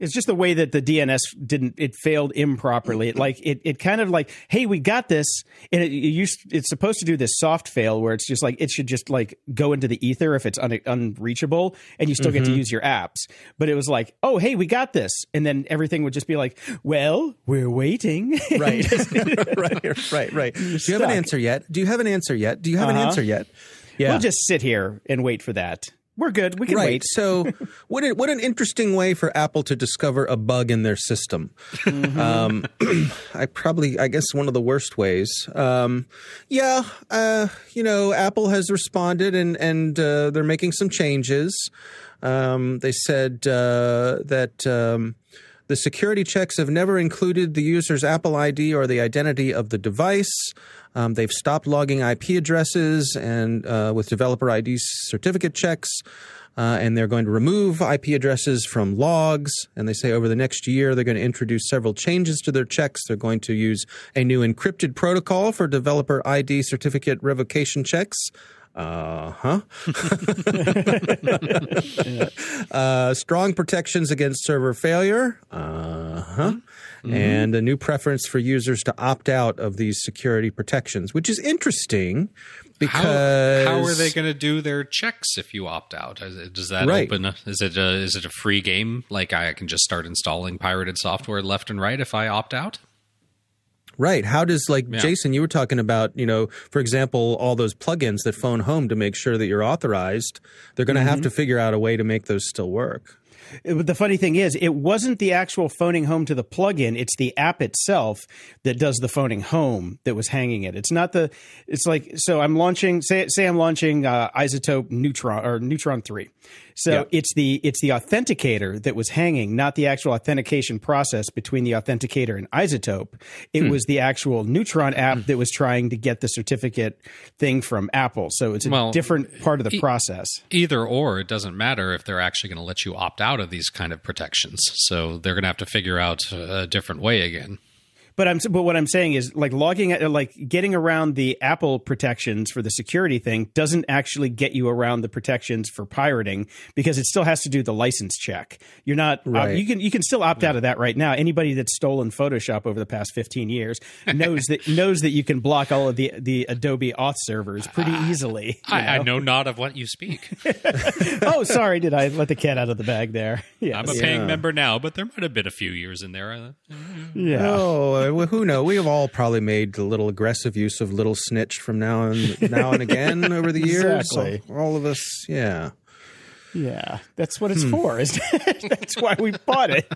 it's, just the way that the DNS didn't it failed improperly. It like it, it kind of like, hey, we got this, and it, it used it's supposed to do this soft fail where it's just like it should just like go into the ether if it's un, unreachable, and you still get to use your apps. But it was like, oh, hey, we got this, and then everything would just be like, well, we're waiting. right, right, right, right. Do you have an answer yet? Do you have an answer yet? Do you have an Uh-huh. answer yet? Yeah. We'll just sit here and wait for that. We're good. We can right. wait. So, what an, what an interesting way for Apple to discover a bug in their system. Mm-hmm. Um, I probably, I guess, one of the worst ways. Um, yeah, uh, you know, Apple has responded and and uh, they're making some changes. Um, they said uh, that. The security checks have never included the user's Apple ID or the identity of the device. Um, they've stopped logging IP addresses and uh, with developer ID certificate checks. Uh, and they're going to remove IP addresses from logs. And they say over the next year, they're going to introduce several changes to their checks. They're going to use a new encrypted protocol for developer ID certificate revocation checks. Uh huh. uh, strong protections against server failure. Uh huh. And a new preference for users to opt out of these security protections, which is interesting because how are they going to do their checks if you opt out? Does that Right. open? Is it a, is it a free game? Like I can just start installing pirated software left and right if I opt out? Right. How does like Yeah. Jason, you were talking about, you know, for example, all those plugins that phone home to make sure that you're authorized. They're going to have to figure out a way to make those still work. It- the funny thing is, it wasn't the actual phoning home to the plugin. It's the app itself that does the phoning home that was hanging it. It's not the. It's like so. I'm launching. Say say I'm launching uh, iZotope Neutron or Neutron three. So Yeah. it's the it's the authenticator that was hanging, not the actual authentication process between the authenticator and iZotope. It Hmm. was the actual Neutron app that was trying to get the certificate thing from Apple. So it's a Well, different part of the process. Either or, it doesn't matter if they're actually going to let you opt out of these kind of protections. So they're going to have to figure out a different way again. But I'm but what I'm saying is like logging like getting around the Apple protections for the security thing doesn't actually get you around the protections for pirating because it still has to do the license check. You're not uh, Right. you can you can still opt out of that right now. Anybody that's stolen Photoshop over the past 15 years knows that knows that you can block all of the the Adobe Auth servers pretty easily. you I, I know not of what you speak. oh, sorry, did I let the cat out of the bag there? Yeah. I'm a paying member now, but there might have been a few years in there. Uh, yeah. Oh, know. Who knows? We have all probably made a little aggressive use of little snitch from now and now and again over the years. Exactly. All, all of us, yeah. Yeah, that's what it's hmm. for. Is that's why we bought it.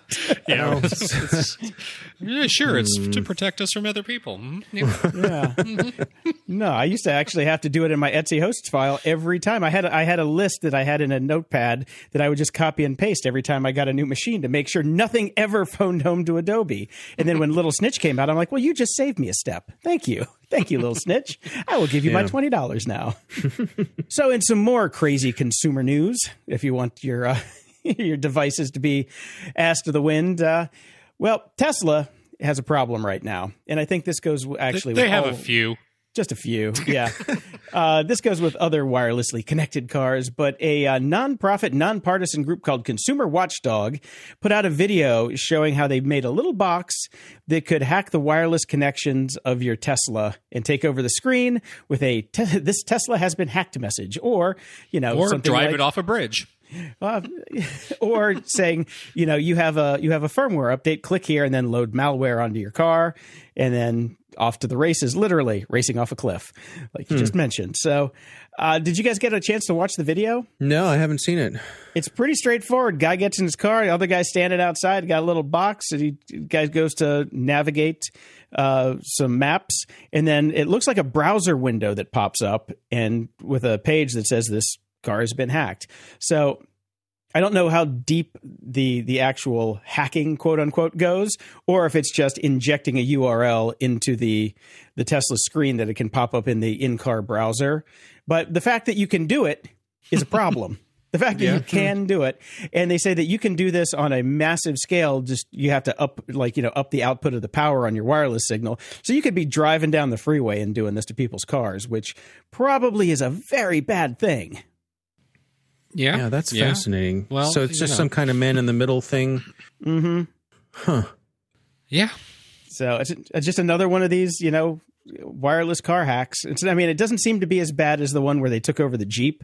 Yeah, yeah sure. It's to protect us from other people. Mm, yeah. Yeah. No, I used to actually have to do it in my etc hosts file every time. I had I had a list that I had in a notepad that I would just copy and paste every time I got a new machine to make sure nothing ever phoned home to Adobe. And then when Little Snitch came out, I'm like, well, you just saved me a step. Thank you. Thank you, Little Snitch. I will give you my twenty dollars now. so, in some more crazy consumer news, if you want your uh, your devices to be asked to the wind, uh, well, Tesla has a problem right now, and I think this goes actually. they with have all- a few. just a few, yeah. uh, this goes with other wirelessly connected cars, but a uh, nonprofit, nonpartisan group called Consumer Watchdog put out a video showing how they made a little box that could hack the wireless connections of your Tesla and take over the screen with a te- "This Tesla has been hacked" message, or you know, Or drive like, it off a bridge. Uh, or saying, you know, you have a you have a firmware update. Click here and then load malware onto your car, and then off to the races. Literally racing off a cliff, like you just mentioned. So, uh, did you guys get a chance to watch the video? No, I haven't seen it. It's pretty straightforward. Guy gets in his car. The other guy's standing outside. Got a little box. And he guy goes to navigate uh, some maps, and then it looks like a browser window that pops up, and with a page that says this car has been hacked. So I don't know how deep the the actual hacking quote unquote goes, or if it's just injecting a URL into the the Tesla screen that it can pop up in the in car browser. But the fact that you can do it is a problem. The fact that you can do it, and they say that you can do this on a massive scale. Just you have to up, like you know, up the output of the power on your wireless signal. So you could be driving down the freeway and doing this to people's cars, which probably is a very bad thing. Yeah, Yeah, that's fascinating. Well, so it's just know. some kind of man in the middle thing. huh? Yeah, So it's, it's just another one of these, you know, wireless car hacks. It's, I mean, it doesn't seem to be as bad as the one where they took over the Jeep,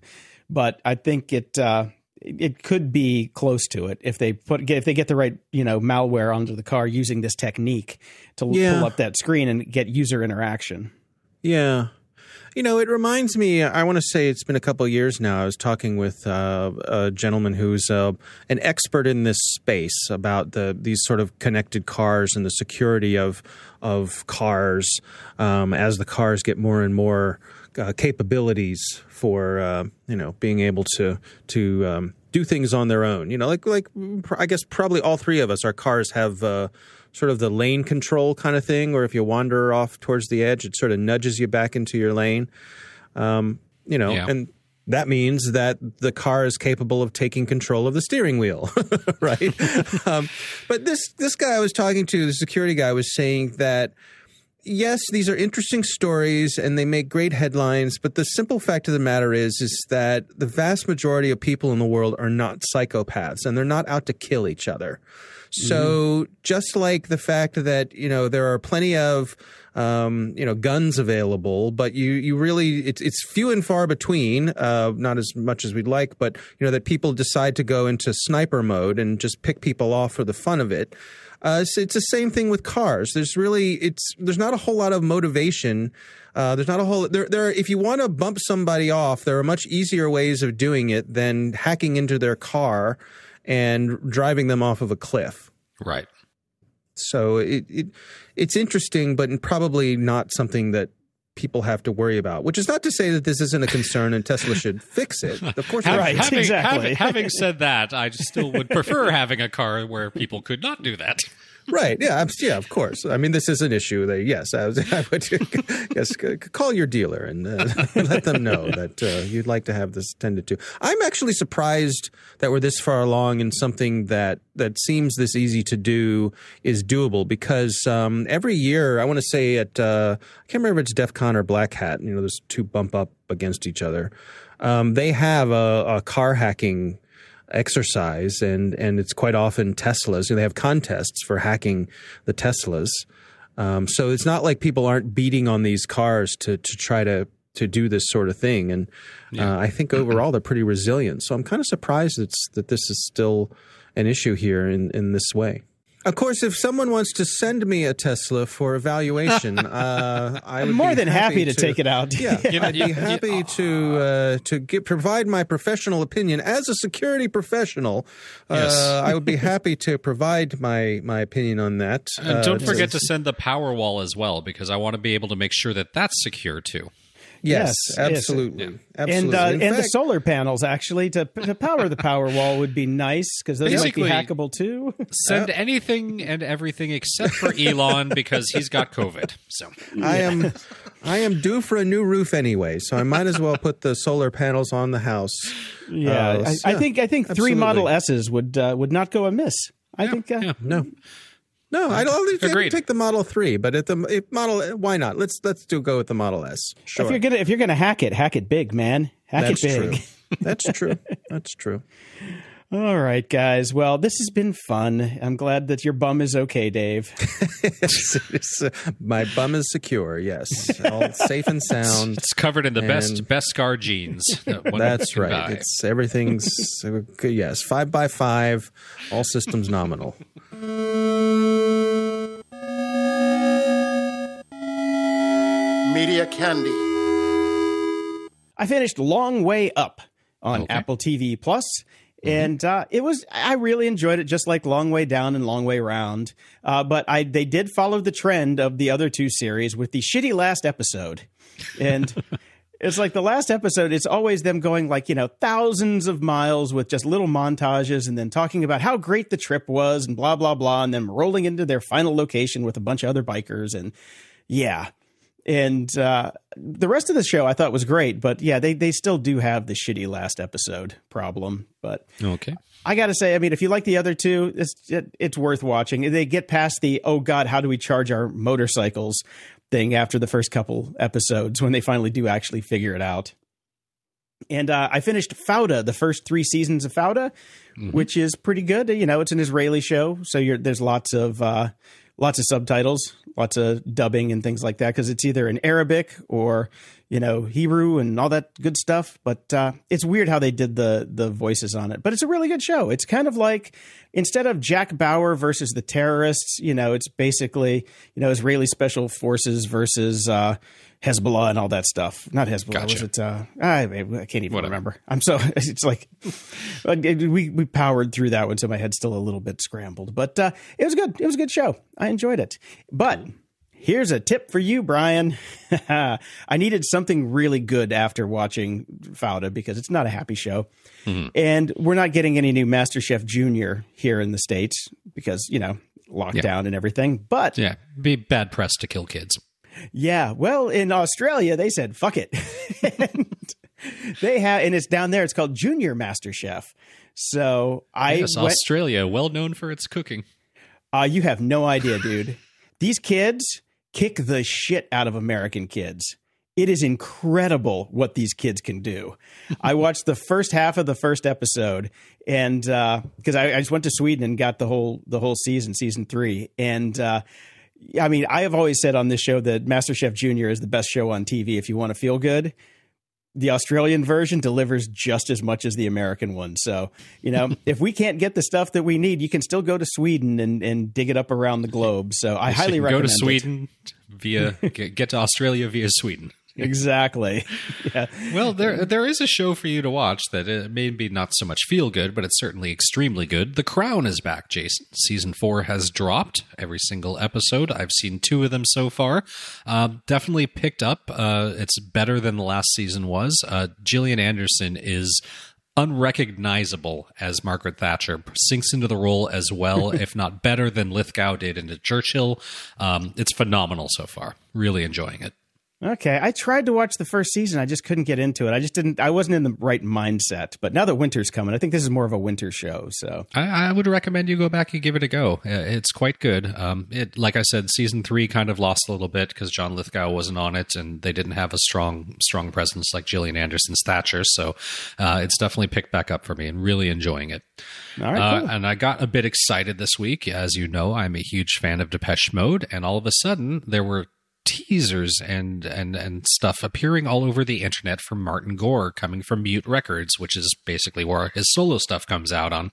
but I think it uh, it could be close to it if they put if they get the right you know malware onto the car using this technique to Yeah. pull up that screen and get user interaction. Yeah. You know, it reminds me, I want to say it's been a couple of years now. I was talking with uh, a gentleman who's uh, an expert in this space about the these sort of connected cars and the security of of cars um, as the cars get more and more uh, capabilities for uh, you know being able to to um, do things on their own. You know, like like I guess probably all three of us, our cars have. Sort of the lane control kind of thing, or if you wander off towards the edge, it sort of nudges you back into your lane. Um, you know, Yeah. and that means that the car is capable of taking control of the steering wheel, right? um, but this this guy I was talking to, the security guy, was saying that yes, these are interesting stories and they make great headlines, but the simple fact of the matter is is that the vast majority of people in the world are not psychopaths and they're not out to kill each other. So just like the fact that you know there are plenty of um, you know guns available, but you you really it's it's few and far between, uh, not as much as we'd like, but you know that people decide to go into sniper mode and just pick people off for the fun of it. Uh, so it's the same thing with cars. There's really it's there's not a whole lot of motivation. Uh, there's not a whole there. There, if you want to bump somebody off, there are much easier ways of doing it than hacking into their car and driving them off of a cliff. right. So it, it it's interesting, but probably not something that people have to worry about. Which is not to say that this isn't a concern and Tesla should fix it. Of course, Hav- Right, having, exactly. having, having said that, I just still would prefer having a car where people could not do that. Right. Yeah. I'm- Yeah. Of course. I mean, this is an issue. That yes, I, I would yes call your dealer and uh, let them know that uh, you'd like to have this tended to. I'm actually surprised that we're this far along in something that that seems this easy to do is doable because um, every year I want to say at uh, I can't remember if it's DEF CON or Black Hat. You know, those two bump up against each other. Um, they have a, a car hacking exercise and and it's quite often Teslas. You know, they have contests for hacking the Teslas. Um, so it's not like people aren't beating on these cars to to try to to do this sort of thing. And uh, I think overall they're pretty resilient. So I'm kind of surprised that this is still an issue here in in this way. Of course, if someone wants to send me a Tesla for evaluation, uh, I would I'm more be than happy to, take it out. Yeah, You know, I'd you- be you- happy to uh, to get, provide my professional opinion as a security professional. Yes. Uh, I would be happy to provide my my opinion on that. And Uh, don't forget to send the power wall as well, because I want to be able to make sure that that's secure too. Yes, Yes, yes. absolutely, absolutely. And uh, In and the solar panels actually to to power the power wall would be nice because those might be hackable too. Send anything and everything except for Elon because he's got COVID. So I am I am due for a new roof anyway, so I might as well put the solar panels on the house. Yeah, Uh, I, I think I think three. Model S's would uh, would not go amiss. I think uh, yeah. No. No, I don't think take the Model Three, but at the if Model, why not? Let's let's do go with the Model S. Sure, if you're gonna if you're gonna hack it, hack it big, man. Hack that's it big. true. That's true. That's true. All right, guys. Well, this has been fun. I'm glad that your bum is okay, Dave. It's- it's, uh, my bum is secure. Yes, all safe and sound. it's covered in the best best scar jeans. that That's right. buy. It's everything's uh, yes, five by five, all systems nominal. Media Candy. I finished Long Way Up on Okay. Apple TV Plus, and uh, it was I really enjoyed it, just like Long Way Down and Long Way Round. Uh, but I they did follow the trend of the other two series with the shitty last episode, and. It's like the last episode, it's always them going like, you know, thousands of miles with just little montages and then talking about how great the trip was and blah, blah, blah, and then rolling into their final location with a bunch of other bikers. And yeah, and uh, the rest of the show I thought was great, but yeah, they they still do have the shitty last episode problem. But okay. I got to say, I mean, if you like the other two, it's it, it's worth watching. They get past the oh god, how do we charge our motorcycles thing after the first couple episodes when they finally do actually figure it out. And uh, I finished Fauda, the first three seasons of Fauda, which is pretty good. You know, it's an Israeli show, so you're, there's lots of uh, lots of subtitles, lots of dubbing and things like that because it's either in Arabic or you know Hebrew and all that good stuff. But uh, it's weird how they did the the voices on it. But it's a really good show. It's kind of like instead of Jack Bauer versus the terrorists, you know, it's basically you know Israeli special forces versus. Uh, Hezbollah and all that stuff. Not Hezbollah. Gotcha. Was it? Uh, I, I can't even Whatever. remember. I'm so it's like we we powered through that one, so my head's still a little bit scrambled. But uh, it was good. It was a good show. I enjoyed it. But here's a tip for you, Brian. I needed something really good after watching Fauda because it's not a happy show, and we're not getting any new MasterChef Junior here in the states because you know lockdown and everything. But Yeah. Be bad press to kill kids. yeah, well, in Australia they said fuck it. and they have, and it's down there. It's called Junior Master Chef. So I Yes, went, Australia, well known for its cooking. uh, you have no idea, dude. These kids kick the shit out of American kids. It is incredible what these kids can do. I watched the first half of the first episode, and because I, I just went to Sweden and got the whole the whole season, season three, and uh, I mean, I have always said on this show that MasterChef Junior is the best show on TV if you want to feel good. The Australian version delivers just as much as the American one. So, you know, if we can't get the stuff that we need, you can still go to Sweden and, and dig it up around the globe. So I highly can go recommend to it. Sweden via get, get to Australia via Sweden. Exactly. yeah. Well, there there is a show for you to watch that uh, maybe not so much feel good, but it's certainly extremely good. The Crown is back, Jason. Season four has dropped every single episode. I've seen two of them so far. Uh, definitely picked up. Uh, it's better than the last season was. Uh, Gillian Anderson is unrecognizable as Margaret Thatcher. Sinks into the role as well, if not better than Lithgow did into Churchill. Um, it's phenomenal so far. Really enjoying it. Okay. I tried to watch the first season. I just couldn't get into it. I just didn't, I wasn't in the right mindset. But now that winter's coming, I think this is more of a winter show. So, I, I would recommend you go back and give it a go. Uh, It's quite good. Um, it, like I said, season three kind of lost a little bit because John Lithgow wasn't on it, and they didn't have a strong, strong presence like Gillian Anderson's Thatcher. So uh, it's definitely picked back up for me, and really enjoying it. all right. Uh, cool. and I got a bit excited this week. As you know, I'm a huge fan of Depeche Mode, and all of a sudden there were teasers and and and stuff appearing all over the internet from Martin Gore, coming from Mute Records, which is basically where his solo stuff comes out on.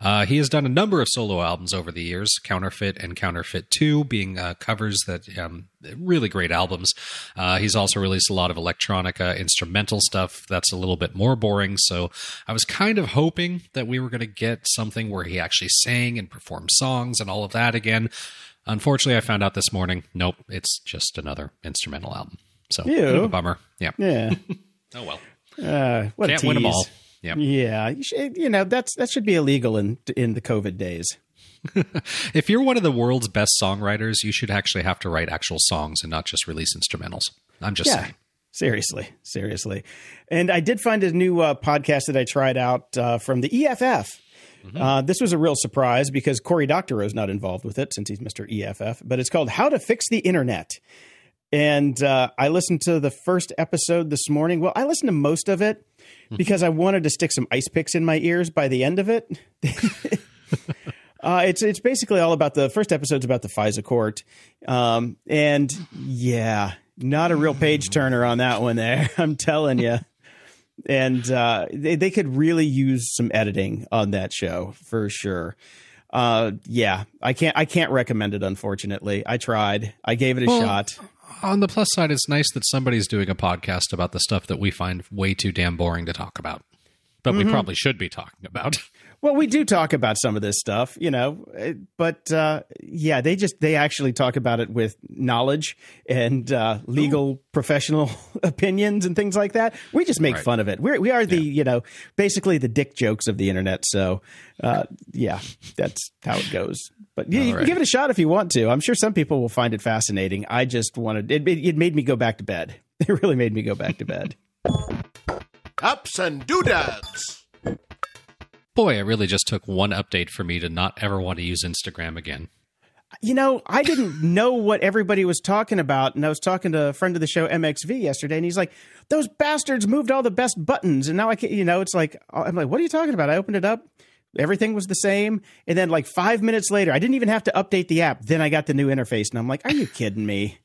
Uh, he has done a number of solo albums over the years, Counterfeit and Counterfeit Two, being uh, covers that um, really great albums. Uh, he's also released a lot of electronica instrumental stuff that's a little bit more boring. So I was kind of hoping that we were going to get something where he actually sang and performed songs and all of that again. Unfortunately, I found out this morning. Nope, it's just another instrumental album. So Ew. bit of a bummer. Yeah. Yeah. Oh well. Uh, what Can't a win them all. Yeah. Yeah, you, should, you know that's that should be illegal in in the COVID days. If you're one of the world's best songwriters, you should actually have to write actual songs and not just release instrumentals. I'm just Yeah, saying. seriously, seriously. And I did find a new uh, podcast that I tried out uh, from the EFF. Uh, this was a real surprise because Cory Doctorow is not involved with it since he's Mr. EFF, but it's called How to Fix the Internet. And uh, I listened to the first episode this morning. Well, I listened to most of it because I wanted to stick some ice picks in my ears by the end of it. Uh, it's it's basically all about the first episode's about the FISA court, um, and yeah, not a real page turner on that one. There, I'm telling you, and uh, they they could really use some editing on that show for sure. Uh, yeah, I can't I can't recommend it. Unfortunately, I tried. I gave it a Well, shot. On the plus side, it's nice that somebody's doing a podcast about the stuff that we find way too damn boring to talk about. But we probably should be talking about. Well, we do talk about some of this stuff, you know, eh, but uh, yeah, they just they actually talk about it with knowledge and uh, legal professional opinions and things like that. We just make Right. fun of it. We're, we are the you know basically the dick jokes of the internet. So uh, yeah, that's how it goes. But yeah, you can give it a shot if you want to. I'm sure some people will find it fascinating. I just wanted it. It, it made me go back to bed. It really made me go back to bed. Ups and doodads. Boy, it really just took one update for me to not ever want to use Instagram again. You know, I didn't know what everybody was talking about, and I was talking to a friend of the show, MXV, yesterday, and he's like, "Those bastards moved all the best buttons, and now I can't." You know, it's like I'm like, "What are you talking about?" I opened it up, everything was the same, and then like five minutes later, I didn't even have to update the app. Then I got the new interface, and I'm like, "Are you kidding me?"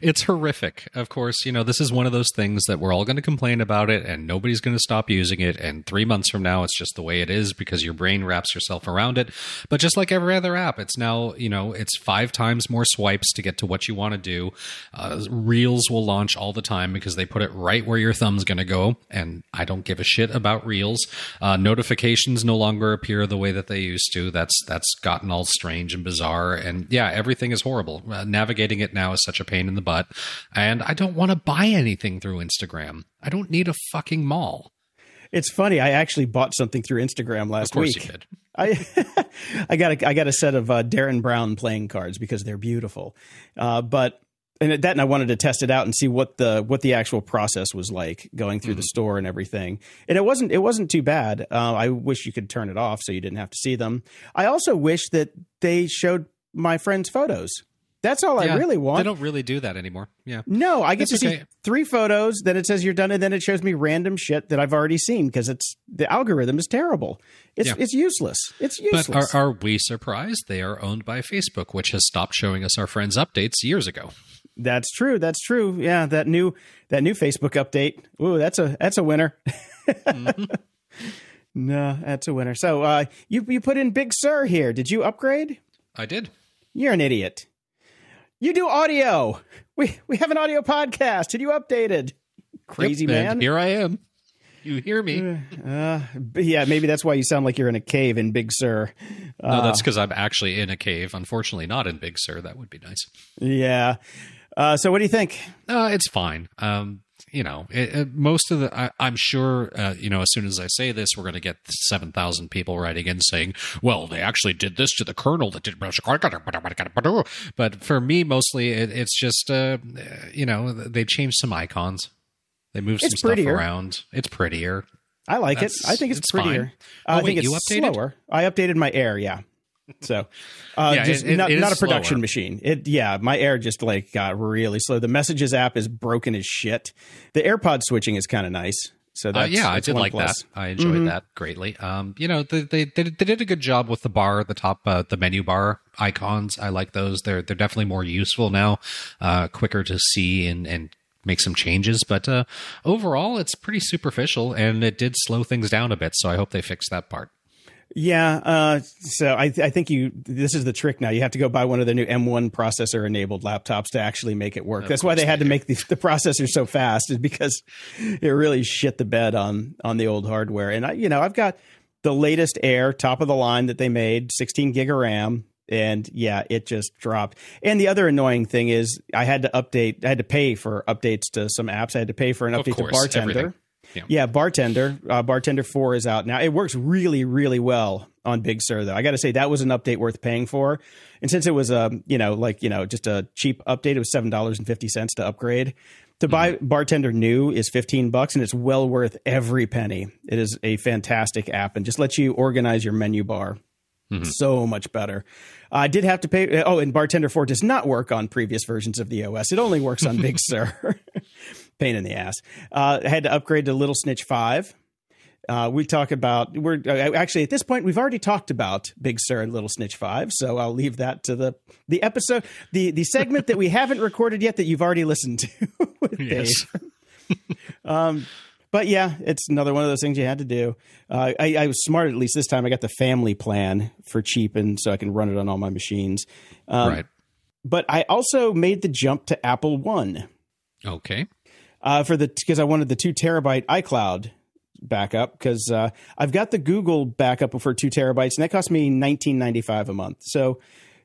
It's horrific. Of course, you know, this is one of those things that we're all going to complain about it and nobody's going to stop using it. And three months from now, it's just the way it is because your brain wraps yourself around it. But just like every other app, it's now, you know, it's five times more swipes to get to what you want to do. Uh, Reels will launch all the time because they put it right where your thumb's going to go. And I don't give a shit about Reels. Uh, notifications no longer appear the way that they used to. That's, that's gotten all strange and bizarre. And yeah, everything is horrible. Uh, navigating it now is such a pain in the butt. And I don't want to buy anything through Instagram. I don't need a fucking mall. It's funny. I actually bought something through Instagram last Of course week. you did. I I got a, I got a set of uh, Derren Brown playing cards because they're beautiful. Uh, but and that and I wanted to test it out and see what the what the actual process was like going through the store and everything. And it wasn't it wasn't too bad. Uh, I wish you could turn it off so you didn't have to see them. I also wish that they showed my friends' photos. That's all I really want. They don't really do that anymore. Yeah. No, I get That's to see three photos. Then it says you're done, and then it shows me random shit that I've already seen because it's the algorithm is terrible. It's Yeah. it's useless. It's But useless. are, are we surprised? They are owned by Facebook, which has stopped showing us our friends' updates years ago. That's true. That's true. Yeah, that new that new Facebook update. Ooh, that's a that's a winner. no, that's a winner. So uh, you you put in Big Sur here. Did you upgrade? I did. You're an idiot. You do audio. We we have an audio podcast. Did you updated? Crazy Yep, man. Here I am. You hear me? Uh, but yeah, maybe that's why you sound like you're in a cave in Big Sur. no, that's because I'm actually in a cave. Unfortunately, not in Big Sur. That would be nice. Yeah. Uh, so what do you think? Uh, it's fine. Um, you know, it, it, most of the, I, I'm sure, uh, you know, as soon as I say this, we're going to get 7,000 people writing in saying, well, they actually did this to the kernel that did. But for me, mostly, it, it's just, uh, you know, they changed some icons. They moved some It's stuff prettier. around. It's prettier. I like it. I think it's, it's prettier. Uh, Oh, I think it's you updated? slower. I updated my air. Yeah. So, uh, Yeah, just it- it- not, it not a production slower. machine. It, yeah, my air just like got really slow. The messages app is broken as shit. The AirPod switching is kind of nice. So Uh, that's, yeah, I did like plus. that. I enjoyed Mhm. that greatly. Um, you know, they, they they they did a good job with the bar, the top, uh, the menu bar icons. I like those. They're they're definitely more useful now, uh, quicker to see and and make some changes. But uh, overall, it's pretty superficial, and it did slow things down a bit. So I hope they fix that part. Yeah. Uh, so I, I think you. This is the trick now. You have to go buy one of the new M1 processor enabled laptops to actually make it work. Of That's why they had to make the, the processor so fast, is because it really shit the bed on on the old hardware. And I, you know, I've got the latest Air, top of the line that they made, 16 gig of RAM. And yeah, it just dropped. And the other annoying thing is, I had to update. I had to pay for updates to some apps. I had to pay for an update course, to Bartender. everything. Yeah. Yeah, Bartender. Uh, Bartender 4 is out now. It works really, really well on Big Sur, though. I got to say, that was an update worth paying for. And since it was, um, you know, like, you know, just a cheap update, it was $7.50 to upgrade. To buy Bartender new is 15 bucks and it's well worth every penny. It is a fantastic app and just lets you organize your menu bar. So much better. I did have to pay. Oh, and Bartender 4 does not work on previous versions of the OS. It only works on Big Sur. Pain in the ass. Uh, I had to upgrade to Little Snitch 5. Uh, we talk about we're uh, actually at this point we've already talked about Big Sur and Little Snitch Five, so I'll leave that to the the episode the the segment that we haven't recorded yet that you've already listened to with Yes. Dave. um, but yeah, it's another one of those things you had to do. Uh, I, I was smart at least this time. I got the family plan for cheap, and so I can run it on all my machines. Um, right. But I also made the jump to Apple One Okay. Uh, for the because I wanted the two terabyte iCloud backup because uh, I've got the Google backup for two terabytes and that cost me nineteen ninety five a month. So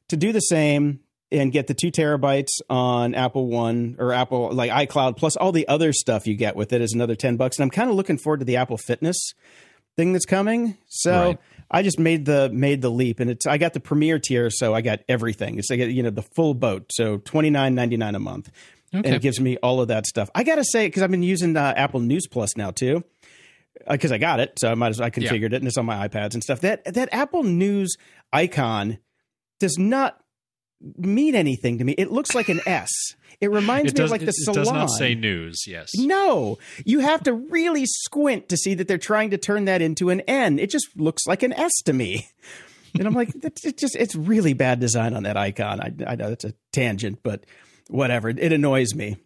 to do the same and get the two terabytes on Apple One or Apple like iCloud plus all the other stuff you get with it is another ten bucks. And I'm kind of looking forward to the Apple Fitness thing that's coming. So. Right. I just made the made the leap, and it's I got the premier tier, so I got everything. It's like you know the full boat, so twenty nine ninety nine a month and it gives me all of that stuff. I gotta say, because I've been using uh, Apple News Plus now too, because I got it, so I might as I configured it, and it's on my iPads and stuff. That that Apple News icon does not mean anything to me. It looks like an S. It reminds It me of like the it salon. does not say news. Yes. No, you have to really squint to see that they're trying to turn that into an N. It just looks like an S to me. And I'm like, that's it just it's really bad design on that icon. I, I know it's a tangent, but whatever. It annoys me.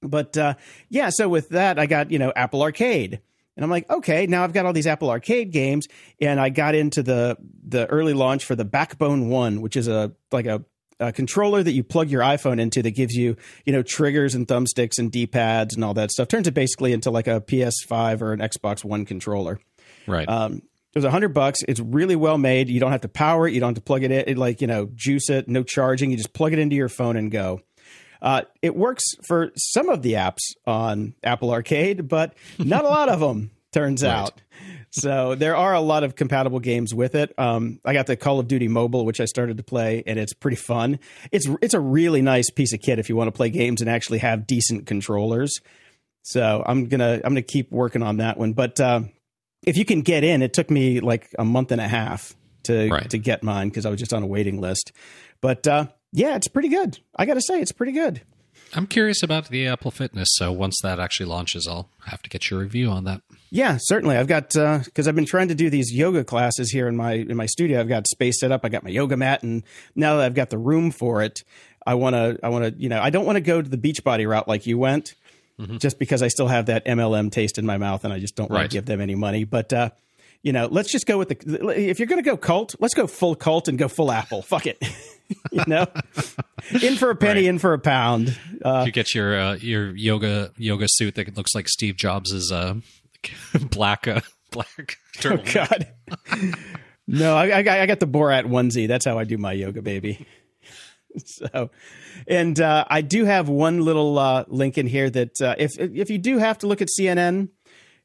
But uh, yeah, so with that, I got you know Apple Arcade, and I'm like, okay, now I've got all these Apple Arcade games, and I got into the the early launch for the Backbone One, which is a like a, a controller that you plug your iPhone into that gives you you know triggers and thumbsticks and D pads and all that stuff. Turns it basically into like a PS5 or an Xbox One controller. Right. Um, it was a hundred bucks. It's really well made. You don't have to power it. You don't have to plug it in. It, like you know, juice it. No charging. You just plug it into your phone and go. Uh, it works for some of the apps on Apple Arcade, but not a lot of them. Turns Right. out. So there are a lot of compatible games with it. Um, I got the Call of Duty Mobile, which I started to play, and it's pretty fun. It's it's a really nice piece of kit if you want to play games and actually have decent controllers. So I'm gonna I'm gonna keep working on that one. But uh, if you can get in, it took me like a month and a half to Right. to get mine because I was just on a waiting list. But uh, yeah, it's pretty good. I got to say, it's pretty good. I'm curious about the Apple Fitness. So once that actually launches, I'll have to get your review on that. Yeah, certainly. I've got because I've been trying to do these yoga classes here in my in my studio. I've got space set up. I got my yoga mat, and now that I've got the room for it, I want to. I want to. You know, I don't want to go to the Beachbody route like you went, just because I still have that MLM taste in my mouth, and I just don't want Right. to give them any money. But uh, you know, let's just go with the. If you're going to go cult, let's go full cult and go full Apple. Fuck it. you know, in for a penny, Right. in for a pound. Uh, you get your uh, your yoga yoga suit that looks like Steve Jobs's uh, black uh, black Oh. God. no, I, I, I got the Borat onesie. That's how I do my yoga, baby. So, and uh, I do have one little uh, link in here that uh, if if you do have to look at CNN,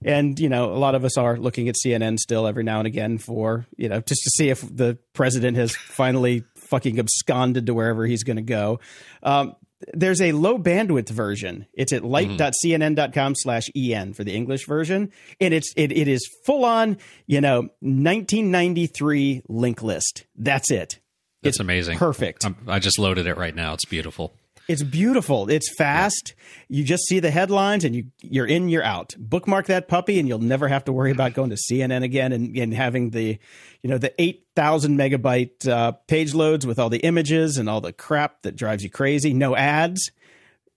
and you know a lot of us are looking at CNN still every now and again for you know just to see if the president has finally fucking absconded to wherever he's going to go. Um, there's a low bandwidth version. It's at light.cnn.com slash en for the English version. And it's it it is full on, you know, 1993 link list. That's it. That's amazing. Perfect. I'm, I just loaded it right now. It's beautiful. It's beautiful. It's fast. You just see the headlines and you you're in, you're out. Bookmark that puppy and you'll never have to worry about going to CNN again and, and having the, you know, the 8,000 megabyte uh, page loads with all the images and all the crap that drives you crazy. No ads.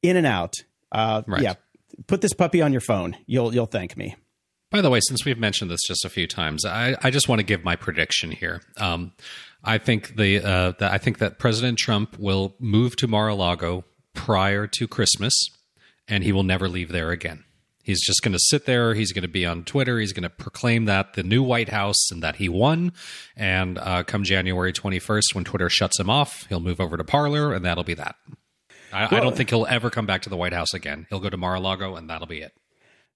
In and out. Uh, Right. Yeah. Put this puppy on your phone. You'll you'll thank me. By the way, since we've mentioned this just a few times, I, I just want to give my prediction here. Um, I think the uh, that I think that President Trump will move to Mar-a-Lago prior to Christmas, and he will never leave there again. He's just going to sit there. He's going to be on Twitter. He's going to proclaim that the new White House and that he won. And uh, come January 21st, when Twitter shuts him off, he'll move over to Parler, and that'll be that. I, I don't think he'll ever come back to the White House again. He'll go to Mar-a-Lago, and that'll be it.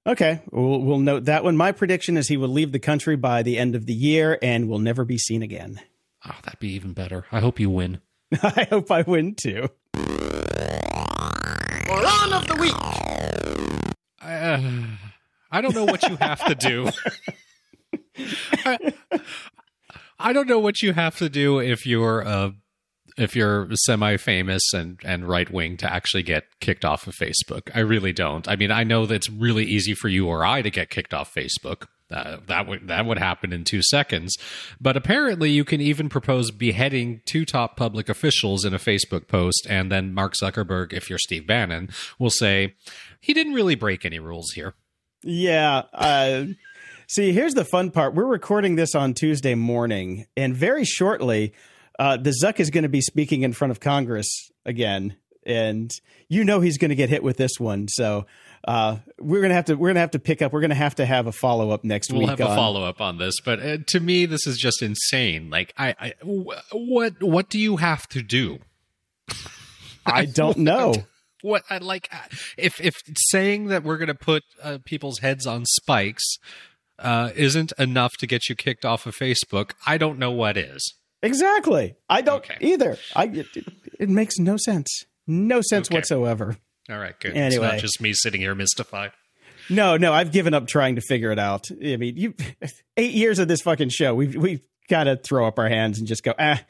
Okay, we'll, we'll note that one. My prediction is he will leave the country by the end of the year and will never be seen again. Oh, that'd be even better. I hope you win. I hope I win too. Moron of the week. Uh, I don't know what you have to do. I, I don't know what you have to do if you're uh, if you're semi-famous and and right wing to actually get kicked off of Facebook. I really don't. I mean, I know that it's really easy for you or I to get kicked off Facebook. Uh, that would that would happen in two seconds, but apparently you can even propose beheading two top public officials in a Facebook post, and then Mark Zuckerberg, if you're Steve Bannon, will say he didn't really break any rules here. Yeah. Uh, see, here's the fun part. We're recording this on Tuesday morning, and very shortly, uh, the Zuck is going to be speaking in front of Congress again, and you know he's going to get hit with this one. So uh, we're gonna have to we're gonna have to pick up. We're gonna have to have a follow up next week. We'll week. have a follow up on this, but uh, to me, this is just insane. Like, I, I what what do you have to do? I don't know. What I like, if if saying that we're going to put uh, people's heads on spikes uh, isn't enough to get you kicked off of Facebook, I don't know what is. Exactly. I don't Okay. either. I it, it makes no sense. No sense Okay. whatsoever. All right, good. It's not just me sitting here mystified. No, no, I've given up trying to figure it out. I mean, you eight years of this fucking show, we've we've got to throw up our hands and just go, ah,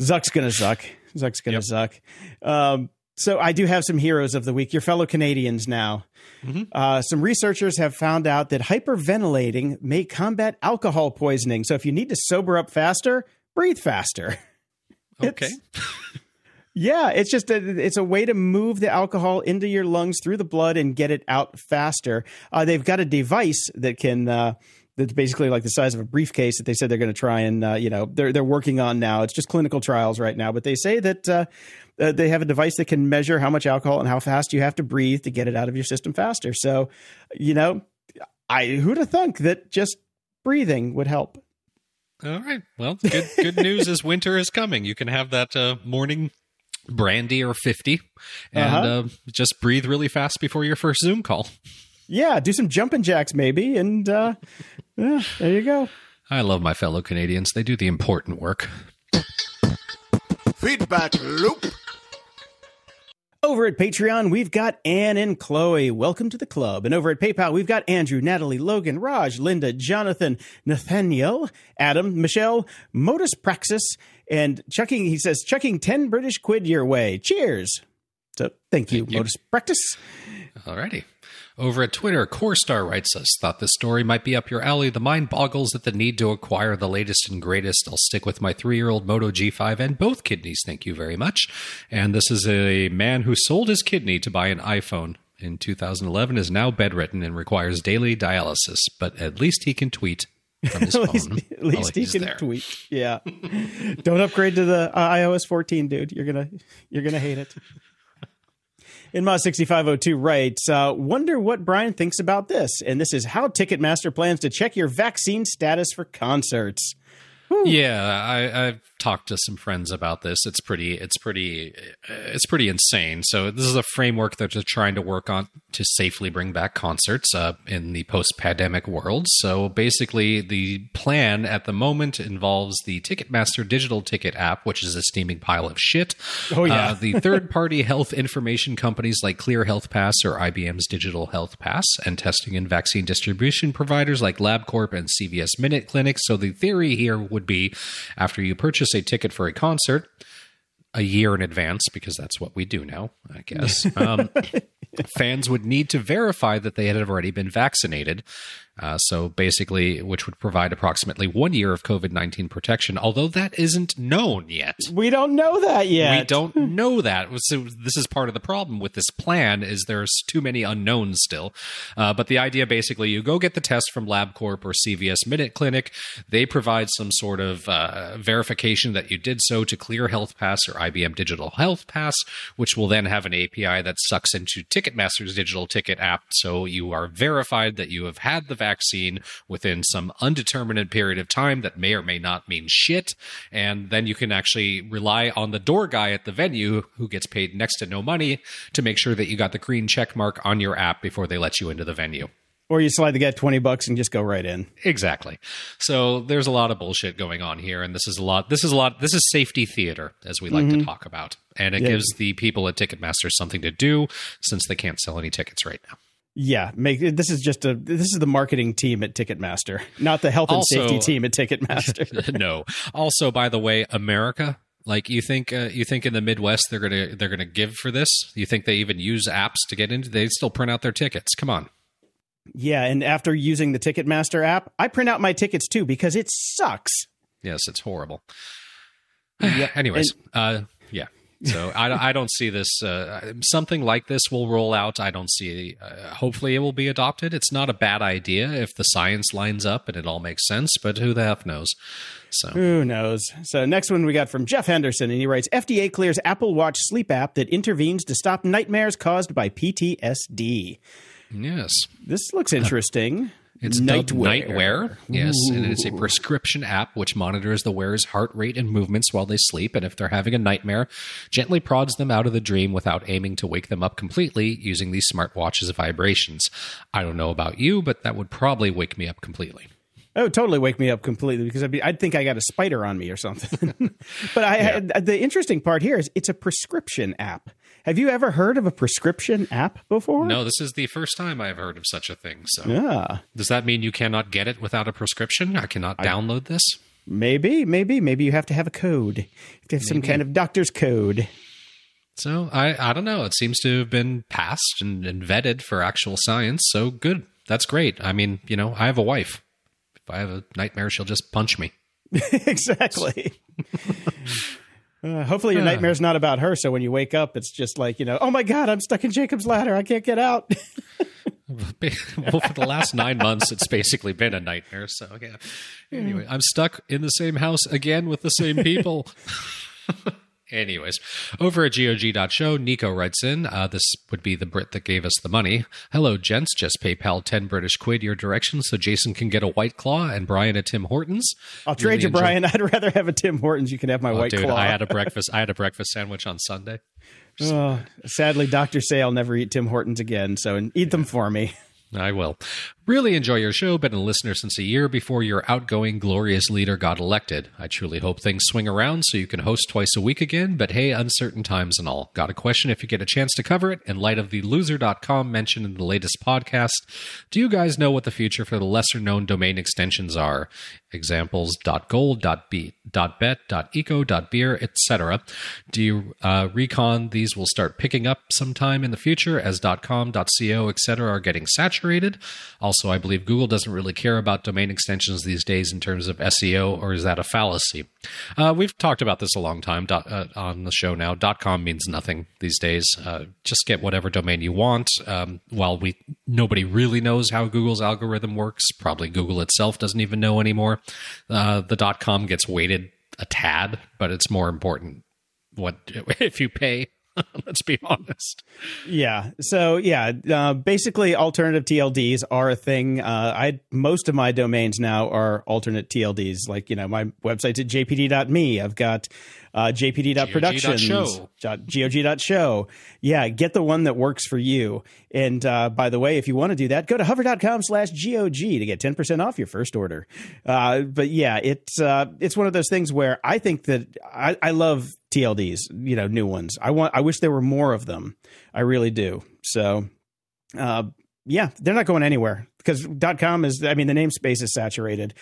Zuck's gonna suck. Zuck's gonna Yep. suck. Um, so I do have some heroes of the week. Your fellow Canadians now. Mhm. Uh, some researchers have found out that hyperventilating may combat alcohol poisoning. So if you need to sober up faster, breathe faster. Okay. Yeah, it's just a, it's a way to move the alcohol into your lungs through the blood and get it out faster. Uh, they've got a device that can uh, that's basically like the size of a briefcase that they said they're going to try and uh, you know they're they're working on now. It's just clinical trials right now, but they say that uh, uh, they have a device that can measure how much alcohol and how fast you have to breathe to get it out of your system faster. So, you know, I who'd have thunk that just breathing would help. All right. Well, good good news is winter is coming. You can have that uh, morning brandy or 50 and Uh-huh. uh, just breathe really fast before your first Zoom call. Yeah, do some jumping jacks maybe, and uh, yeah, there you go. I love my fellow Canadians. They do the important work. Feedback loop. Over at Patreon, we've got Anne and Chloe. Welcome to the club. And over at PayPal, we've got Andrew, Natalie, Logan, Raj, Linda, Jonathan, Nathaniel, Adam, Michelle, Modus Praxis, and chucking, he says, chucking 10 British quid your way. Cheers. So thank you, Thank. Modus Praxis. Alrighty. Over at Twitter, CoreStar writes us, thought this story might be up your alley. The mind boggles at the need to acquire the latest and greatest. I'll stick with my three year old Moto G5 and both kidneys. Thank you very much. And this is a man who sold his kidney to buy an iPhone in 2011, is now bedridden and requires daily dialysis, but at least he can tweet from his At phone. least, at least he can there. tweet. Yeah. Don't upgrade to the uh, iOS 14, dude. You're gonna you're gonna hate it. In Mod 6502 writes, uh, wonder what Brian thinks about this. And this is how Ticketmaster plans to check your vaccine status for concerts. Yeah, I, I've talked to some friends about this. It's pretty, it's pretty, it's pretty insane. So this is a framework that they're trying to work on to safely bring back concerts uh, in the post-pandemic world. So basically, the plan at the moment involves the Ticketmaster digital ticket app, which is a steaming pile of shit. Oh, yeah. Uh, the third-party health information companies like Clear Health Pass or IBM's Digital Health Pass, and testing and vaccine distribution providers like LabCorp and CVS Minute Clinic. So the theory here would be, after you purchase a ticket for a concert, a year in advance because that's what we do now, I guess. Um, fans would need to verify that they had already been vaccinated. Uh, so basically, which would provide approximately one year of COVID 19 protection, although that isn't known yet. We don't know that yet. We don't know that. So this is part of the problem with this plan is there's too many unknowns still. Uh, but the idea basically, you go get the test from LabCorp or CVS Minute Clinic. They provide some sort of uh, verification that you did so to clear Health Pass or IBM Digital Health Pass, which will then have an API that sucks into Ticketmaster's digital ticket app. So you are verified that you have had the vaccine within some undetermined period of time that may or may not mean shit. And then you can actually rely on the door guy at the venue who gets paid next to no money to make sure that you got the green check mark on your app before they let you into the venue. Or you slide the guy 20 bucks and just go right in. Exactly. So there's a lot of bullshit going on here and this is a lot this is a lot this is safety theater as we like mm-hmm. to talk about. And it yeah. gives the people at Ticketmaster something to do since they can't sell any tickets right now. Yeah, make this is just a this is the marketing team at Ticketmaster, not the health and also, safety team at Ticketmaster. no. Also, by the way, America, like you think uh, you think in the Midwest they're gonna they're gonna give for this? You think they even use apps to get into? They still print out their tickets. Come on. Yeah, and after using the Ticketmaster app, I print out my tickets too because it sucks. Yes, it's horrible. yeah. Anyways, and, uh. So I, I don't see this. Uh, something like this will roll out. I don't see. Uh, hopefully, it will be adopted. It's not a bad idea if the science lines up and it all makes sense. But who the f knows? So who knows? So next one we got from Jeff Henderson, and he writes: FDA clears Apple Watch sleep app that intervenes to stop nightmares caused by PTSD. Yes, this looks interesting. It's NightWare. NightWare. Yes, Ooh. and it's a prescription app which monitors the wearer's heart rate and movements while they sleep, and if they're having a nightmare, gently prods them out of the dream without aiming to wake them up completely using the smartwatch's vibrations. I don't know about you, but that would probably wake me up completely. Oh, totally wake me up completely because I'd, be, I'd think I got a spider on me or something. but I, yeah. I, the interesting part here is it's a prescription app. Have you ever heard of a prescription app before? No, this is the first time I've heard of such a thing. So, yeah. Does that mean you cannot get it without a prescription? I cannot I, download this? Maybe, maybe, maybe you have to have a code. You have to have maybe. some kind of doctor's code. So I, I don't know. It seems to have been passed and, and vetted for actual science. So good. That's great. I mean, you know, I have a wife. If I have a nightmare, she'll just punch me. exactly. Uh, hopefully your nightmare's not about her. So when you wake up, it's just like you know, oh my god, I'm stuck in Jacob's ladder. I can't get out. well, for the last nine months, it's basically been a nightmare. So yeah. Anyway, I'm stuck in the same house again with the same people. Anyways, over at GOG.show, Nico writes in, uh, this would be the Brit that gave us the money. Hello, gents. Just PayPal 10 British quid your direction so Jason can get a White Claw and Brian a Tim Hortons. I'll really trade you, enjoy- Brian. I'd rather have a Tim Hortons. You can have my oh, White dude, Claw. I had a breakfast. I had a breakfast sandwich on Sunday. Oh, sadly, I'll never eat Tim Hortons again. So eat them for me. I will. Really enjoy your show. Been a listener since a year before your outgoing, glorious leader got elected. I truly hope things swing around so you can host twice a week again, but hey, uncertain times and all. Got a question if you get a chance to cover it. In light of the loser.com mentioned in the latest podcast, do you guys know what the future for the lesser known domain extensions are? Examples .gold, .bet, .eco, .beer, etc. Do you uh, recon these will start picking up sometime in the future as .com, .co, etc. are getting saturated? Also, I believe Google doesn't really care about domain extensions these days in terms of SEO, or is that a fallacy? Uh, we've talked about this a long time dot, uh, on the show now. .com means nothing these days. Uh, just get whatever domain you want. Um, while we nobody really knows how Google's algorithm works, probably Google itself doesn't even know anymore. Uh, the .com gets weighted a tad, but it's more important what if you pay Let's be honest. Yeah. So yeah, uh, basically, alternative TLDs are a thing. Uh, I most of my domains now are alternate TLDs. Like you know, my website's at jpd.me. I've got uh, jpd.productions, gog.show. Yeah, get the one that works for you. And uh, by the way, if you want to do that, go to hover.com slash GOG to get 10% off your first order. Uh, but yeah, it's, uh, it's one of those things where I think that I, I love TLDs, you know, new ones. I want, I wish there were more of them. I really do. So, uh, yeah, they're not going anywhere because .com is, I mean, the namespace is saturated.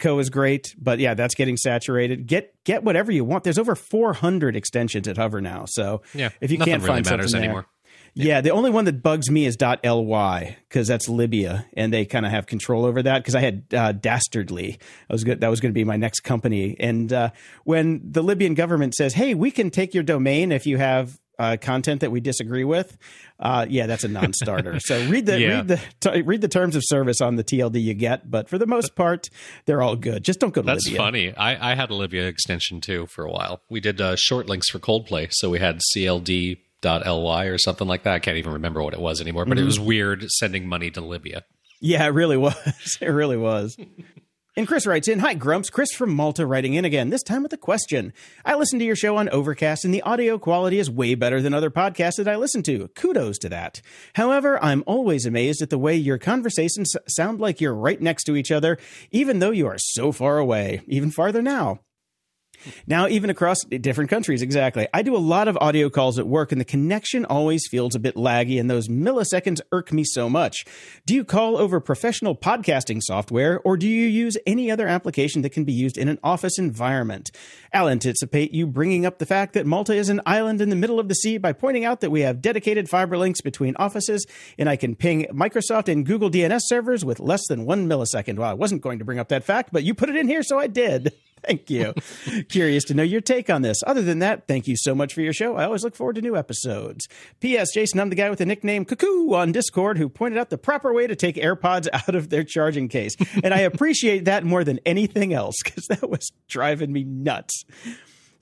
.co is great, but yeah, that's getting saturated. Get get whatever you want. There's over 400 extensions at Hover now, so Yeah, if you can't really find something there- anymore. yeah, the only one that bugs me is .ly because that's Libya, and they kind of have control over that. Because I had uh, Dastardly, I was good. That was going to be my next company, and uh, when the Libyan government says, "Hey, we can take your domain if you have." Uh, content that we disagree with, uh, yeah, that's a non-starter. so read the Yeah. read the t- read the terms of service on the TLD you get, but for the most part, they're all good. Just don't go to Libya. That's funny. I, I had a Libya extension too for a while. We did uh, short links for Coldplay, so we had CLD.ly or something like that. I can't even remember what it was anymore, but it was weird sending money to Libya. Yeah, it really was. It really was. And Chris writes in, Hi, Grumps. Chris from Malta writing in again, this time with a question. I listen to your show on Overcast, and the audio quality is way better than other podcasts that I listen to. Kudos to that. However, I'm always amazed at the way your conversations sound like you're right next to each other, even though you are so far away, even farther now. Now, even across different countries, exactly. I do a lot of audio calls at work, and the connection always feels a bit laggy, and those milliseconds irk me so much. Do you call over professional podcasting software, or do you use any other application that can be used in an office environment? I'll anticipate you bringing up the fact that Malta is an island in the middle of the sea by pointing out that we have dedicated fiber links between offices, and I can ping Microsoft and Google DNS servers with less than one millisecond. Well, I wasn't going to bring up that fact, but you put it in here, so I did. Thank you. Curious to know your take on this. Other than that, thank you so much for your show. I always look forward to new episodes. P.S. Jason, I'm the guy with the nickname Cuckoo on Discord who pointed out the proper way to take AirPods out of their charging case. And I appreciate that more than anything else because that was driving me nuts.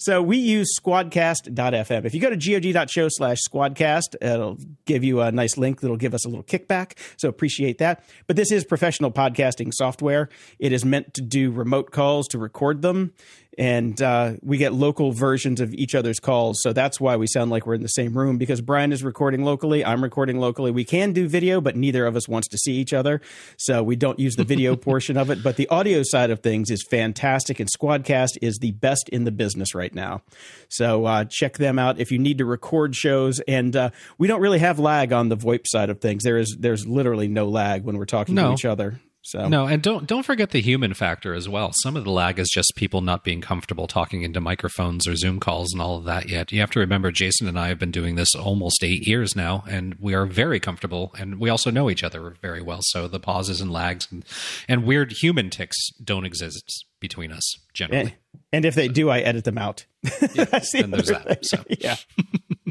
So we use squadcast.fm. If you go to gog.show slash squadcast, it'll give you a nice link that'll give us a little kickback. So appreciate that. But this is professional podcasting software. It is meant to do remote calls to record them. And uh, we get local versions of each other's calls. So that's why we sound like we're in the same room because Brian is recording locally. I'm recording locally. We can do video, but neither of us wants to see each other. So we don't use the video portion of it. But the audio side of things is fantastic. And Squadcast is the best in the business right now. So uh, check them out if you need to record shows. And uh, we don't really have lag on the VoIP side of things. There is there's literally no lag when we're talking to each other. So No, and don't don't forget the human factor as well. Some of the lag is just people not being comfortable talking into microphones or Zoom calls and all of that yet. You have to remember Jason and I have been doing this almost 8 years now and we are very comfortable and we also know each other very well. So the pauses and lags and, and weird human ticks don't exist between us generally. and, and if they do, I edit them out. That's the there's that, so. yeah.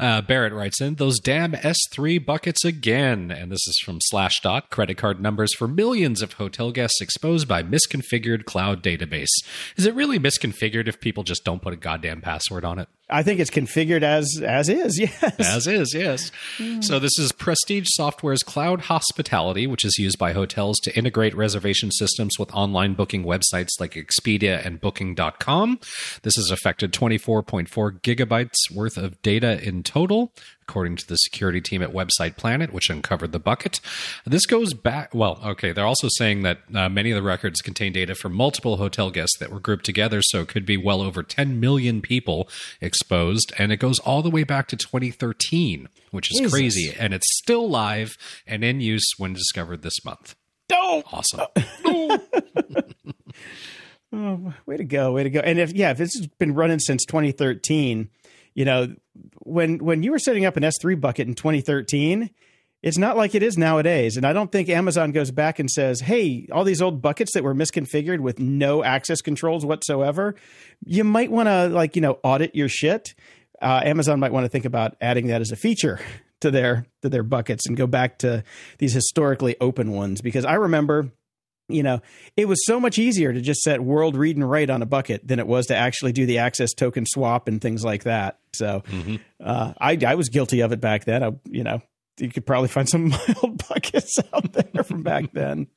Uh, Barrett writes in those damn S3 buckets again. And this is from Slashdot credit card numbers for millions of hotel guests exposed by misconfigured cloud database. Is it really misconfigured if people just don't put a goddamn password on it? I think it's configured as as is. Yes. As is, yes. Hmm. So this is Prestige Software's cloud hospitality, which is used by hotels to integrate reservation systems with online booking websites like Expedia and Booking.com. This has affected 24.4 gigabytes worth of data in total, according to the security team at Website Planet, which uncovered the bucket. This goes back. Well, okay, they're also saying that uh, many of the records contain data from multiple hotel guests that were grouped together, so it could be well over 10 million people exposed, and it goes all the way back to 2013, which is Jesus. crazy, and it's still live and in use when discovered this month. Oh, Awesome. oh, way to go, way to go! And if yeah, if this has been running since 2013, you know, when when you were setting up an S3 bucket in 2013, it's not like it is nowadays. And I don't think Amazon goes back and says, "Hey, all these old buckets that were misconfigured with no access controls whatsoever, you might want to like you know audit your shit." Uh, Amazon might want to think about adding that as a feature to their to their buckets and go back to these historically open ones because I remember you know, it was so much easier to just set world read and write on a bucket than it was to actually do the access token swap and things like that. So uh, I, I was guilty of it back then. I, you know, you could probably find some old buckets out there from back then.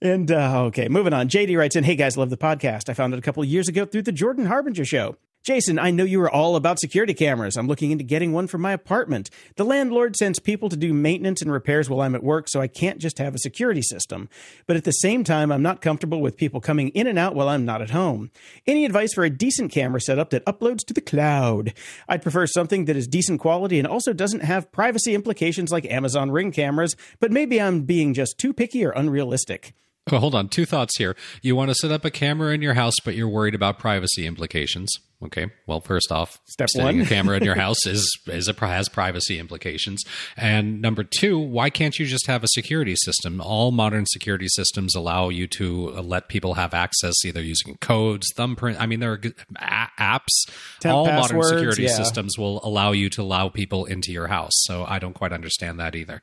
And uh, okay, moving on. JD writes in, "Hey guys, love the podcast. I found it a couple of years ago through the Jordan Harbinger show. Jason, I know you are all about security cameras. I'm looking into getting one for my apartment. The landlord sends people to do maintenance and repairs while I'm at work, so I can't just have a security system. But at the same time, I'm not comfortable with people coming in and out while I'm not at home. Any advice for a decent camera setup that uploads to the cloud? I'd prefer something that is decent quality and also doesn't have privacy implications like Amazon Ring cameras, but maybe I'm being just too picky or unrealistic. Hold on. Two thoughts here. You want to set up a camera in your house, but you're worried about privacy implications. Okay. Well, first off, Step setting one. a camera in your house is is a, has privacy implications. And number two, why can't you just have a security system? All modern security systems allow you to uh, let people have access either using codes, thumbprint. I mean, there are a- apps. Temp all modern security yeah. systems will allow you to allow people into your house. So I don't quite understand that either.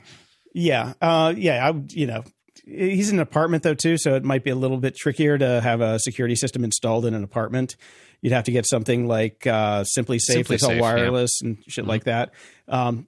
Yeah, uh, yeah. I you know, he's in an apartment though too, so it might be a little bit trickier to have a security system installed in an apartment. You'd have to get something like uh, SimpliSafe, Simply that's all Safe, yeah. wireless and shit like that. Um,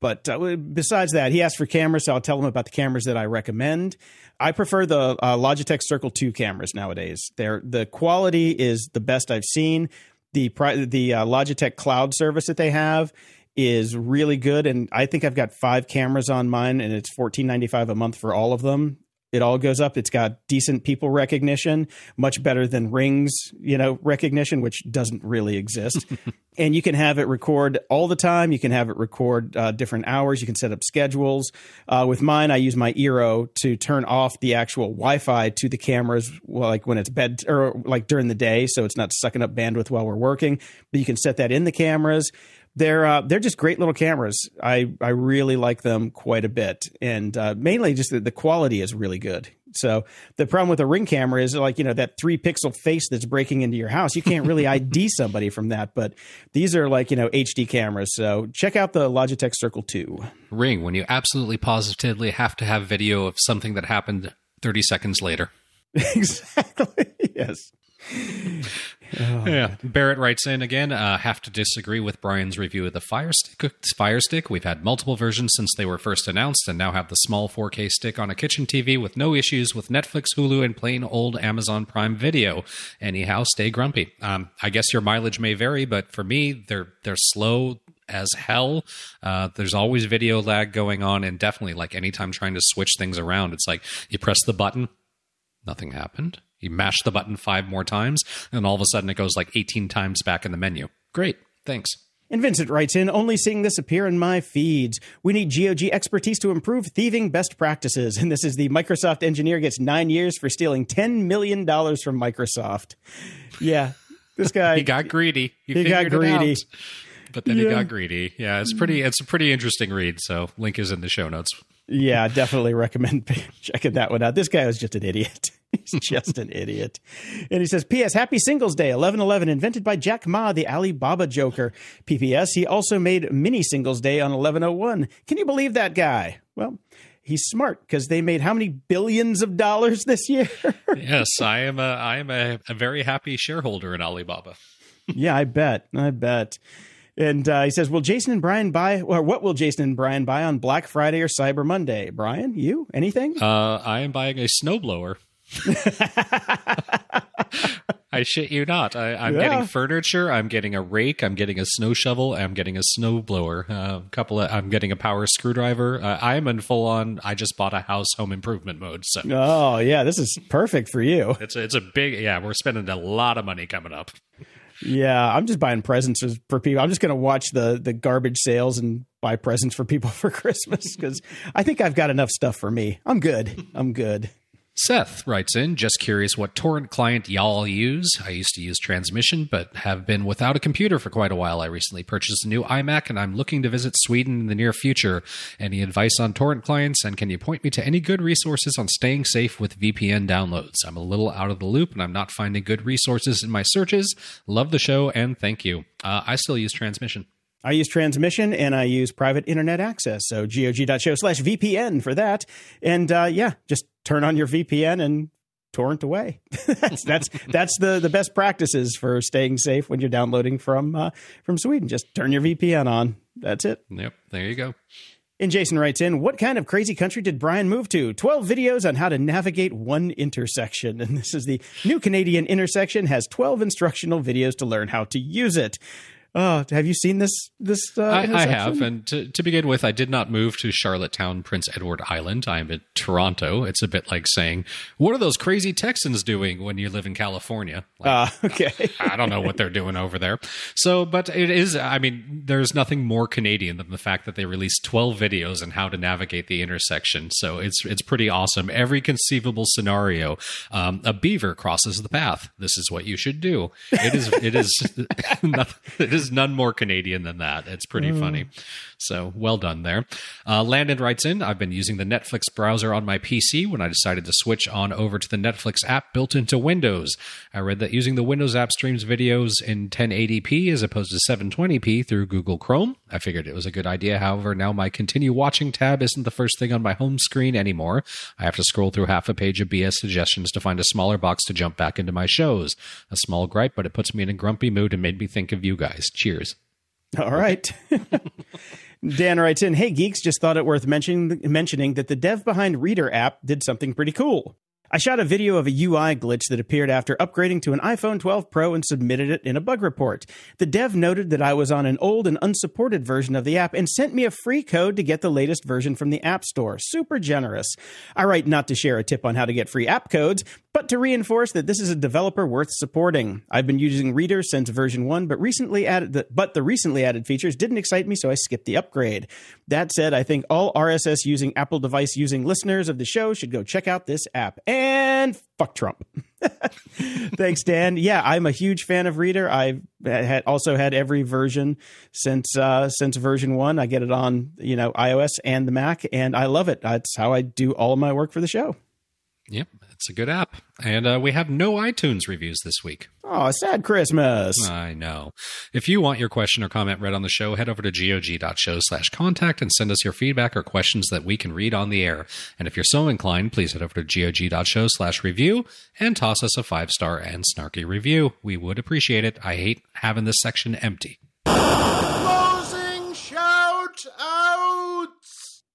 but uh, besides that, he asked for cameras, so I'll tell him about the cameras that I recommend. I prefer the uh, Logitech Circle Two cameras nowadays. They're the quality is the best I've seen. The the uh, Logitech cloud service that they have is really good, and I think I've got five cameras on mine, and it's fourteen ninety five a month for all of them. It all goes up. It's got decent people recognition, much better than Rings, you know, recognition, which doesn't really exist. and you can have it record all the time. You can have it record uh, different hours. You can set up schedules. Uh, with mine, I use my Eero to turn off the actual Wi-Fi to the cameras, like when it's bed or like during the day, so it's not sucking up bandwidth while we're working. But you can set that in the cameras. They're uh, they're just great little cameras. I I really like them quite a bit, and uh, mainly just the, the quality is really good. So the problem with a ring camera is like you know that three pixel face that's breaking into your house. You can't really ID somebody from that, but these are like you know HD cameras. So check out the Logitech Circle Two. Ring when you absolutely positively have to have video of something that happened 30 seconds later. exactly. Yes. Yeah. Barrett writes in again. Uh, have to disagree with Brian's review of the Fire Stick. Fire Stick. We've had multiple versions since they were first announced, and now have the small 4K stick on a kitchen TV with no issues with Netflix, Hulu, and plain old Amazon Prime Video. Anyhow, stay grumpy. Um, I guess your mileage may vary, but for me, they're they're slow as hell. Uh, there's always video lag going on, and definitely like anytime trying to switch things around, it's like you press the button, nothing happened. You mash the button five more times, and all of a sudden it goes like 18 times back in the menu. Great. Thanks. And Vincent writes in, only seeing this appear in my feeds. We need GOG expertise to improve thieving best practices. And this is the Microsoft engineer gets nine years for stealing $10 million from Microsoft. Yeah. This guy. He got greedy. He, He got greedy. But then he got greedy. Yeah, it's pretty. It's a pretty interesting read. So link is in the show notes. Yeah, definitely recommend checking that one out. This guy was just an idiot. He's just an idiot. And he says, P.S. Happy Singles Day, 1111, invented by Jack Ma, the Alibaba Joker. P.P.S. He also made Mini Singles Day on 1101. Can you believe that guy? Well, he's smart because they made how many billions of dollars this year? yes, I am. A, I am a, a very happy shareholder in Alibaba. yeah, I bet. I bet. And uh, he says, "Will Jason and Brian buy, or what will Jason and Brian buy on Black Friday or Cyber Monday? Brian, you anything? Uh, I am buying a snowblower. I shit you not. I, I'm Yeah. getting furniture. I'm getting a rake. I'm getting a snow shovel. I'm getting a snow blower. A couple of. I'm getting a power screwdriver. Uh, I'm in full on. I just bought a house home improvement mode. So Oh yeah, this is perfect for you. it's a, it's a big. Yeah, we're spending a lot of money coming up. Yeah, I'm just buying presents for people. I'm just going to watch the the garbage sales and buy presents for people for Christmas because I think I've got enough stuff for me. I'm good. I'm good. Seth writes in, just curious what torrent client y'all use. I used to use Transmission, but have been without a computer for quite a while. I recently purchased a new iMac and I'm looking to visit Sweden in the near future. Any advice on torrent clients? And can you point me to any good resources on staying safe with VPN downloads? I'm a little out of the loop and I'm not finding good resources in my searches. Love the show and thank you. Uh, I still use Transmission. I use transmission and I use private internet access. So gog.show slash VPN for that. And uh, yeah, just turn on your VPN and torrent away. that's that's that's the the best practices for staying safe when you're downloading from uh, from Sweden. Just turn your VPN on. That's it. Yep, there you go. And Jason writes in, What kind of crazy country did Brian move to? 12 videos on how to navigate one intersection. And this is the new Canadian intersection, has 12 instructional videos to learn how to use it. Oh, have you seen this? This uh, I, I, have, and to, to, begin with, I did not move to Charlottetown, Prince Edward Island. I'm in Toronto. It's a bit like saying, "What are those crazy Texans doing when you live in California?" Like, uh, okay, I don't know what they're doing over there. So, but it is. I mean, there's nothing more Canadian than the fact that they released 12 videos on how to navigate the intersection. So it's it's pretty awesome. Every conceivable scenario, um, a beaver crosses the path. This is what you should do. It is. It is. it is is none more Canadian than that. It's pretty mm. funny. So well done there. Uh, Landon writes in I've been using the Netflix browser on my PC when I decided to switch on over to the Netflix app built into Windows. I read that using the Windows app streams videos in 1080p as opposed to 720p through Google Chrome. I figured it was a good idea. However, now my continue watching tab isn't the first thing on my home screen anymore. I have to scroll through half a page of BS suggestions to find a smaller box to jump back into my shows. A small gripe, but it puts me in a grumpy mood and made me think of you guys. Cheers. All right. Dan writes in, "Hey geeks, just thought it worth mentioning mentioning that the dev behind Reeder app did something pretty cool. I shot a video of a UI glitch that appeared after upgrading to an iPhone 12 Pro and submitted it in a bug report. The dev noted that I was on an old and unsupported version of the app and sent me a free code to get the latest version from the App Store. Super generous. I write not to share a tip on how to get free app codes, but to reinforce that this is a developer worth supporting. I've been using Reeder since version 1, but recently added the, but the recently added features didn't excite me, so I skipped the upgrade. That said, I think all RSS using Apple device using listeners of the show should go check out this app. And fuck Trump. Thanks, Dan. Yeah, I'm a huge fan of Reeder. I've had also had every version since uh, since version one. I get it on you know iOS and the Mac, and I love it. That's how I do all of my work for the show. Yep, it's a good app. And uh, we have no iTunes reviews this week. Oh, sad Christmas. I know. If you want your question or comment read on the show, head over to gog.show slash contact and send us your feedback or questions that we can read on the air. And if you're so inclined, please head over to gog.show slash review and toss us a five star and snarky review. We would appreciate it. I hate having this section empty.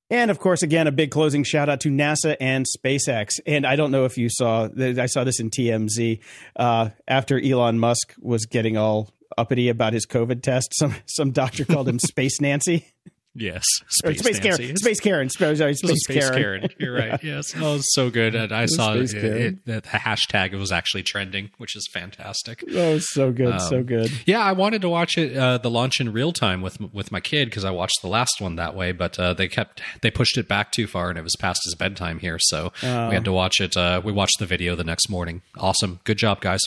And of course, again, a big closing shout out to NASA and SpaceX. And I don't know if you saw, I saw this in TMZ uh, after Elon Musk was getting all uppity about his COVID test. Some some doctor called him Space Nancy. Yes, Space, Space Karen. Space Karen. Sorry, Space, Space Karen. Karen. You're right. Yes, oh, was so good. And I saw it, it, the hashtag. It was actually trending, which is fantastic. Oh, so good, um, so good. Yeah, I wanted to watch it uh, the launch in real time with with my kid because I watched the last one that way, but uh, they kept they pushed it back too far, and it was past his bedtime here, so oh. we had to watch it. Uh, we watched the video the next morning. Awesome, good job, guys.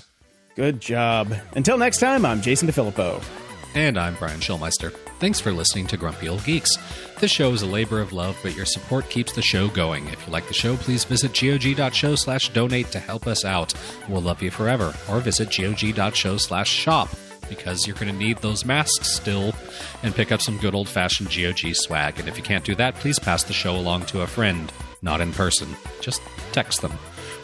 Good job. Until next time, I'm Jason DeFilippo. And I'm Brian Schulmeister. Thanks for listening to Grumpy Old Geeks. This show is a labor of love, but your support keeps the show going. If you like the show, please visit gog.show slash donate to help us out. We'll love you forever. Or visit gog.show slash shop because you're going to need those masks still and pick up some good old fashioned GOG swag. And if you can't do that, please pass the show along to a friend. Not in person, just text them.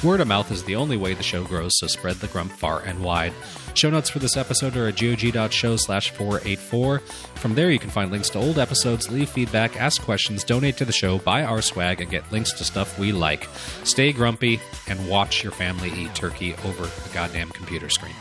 Word of mouth is the only way the show grows, so spread the grump far and wide. Show notes for this episode are at gog.show slash 484. From there, you can find links to old episodes, leave feedback, ask questions, donate to the show, buy our swag, and get links to stuff we like. Stay grumpy and watch your family eat turkey over the goddamn computer screen.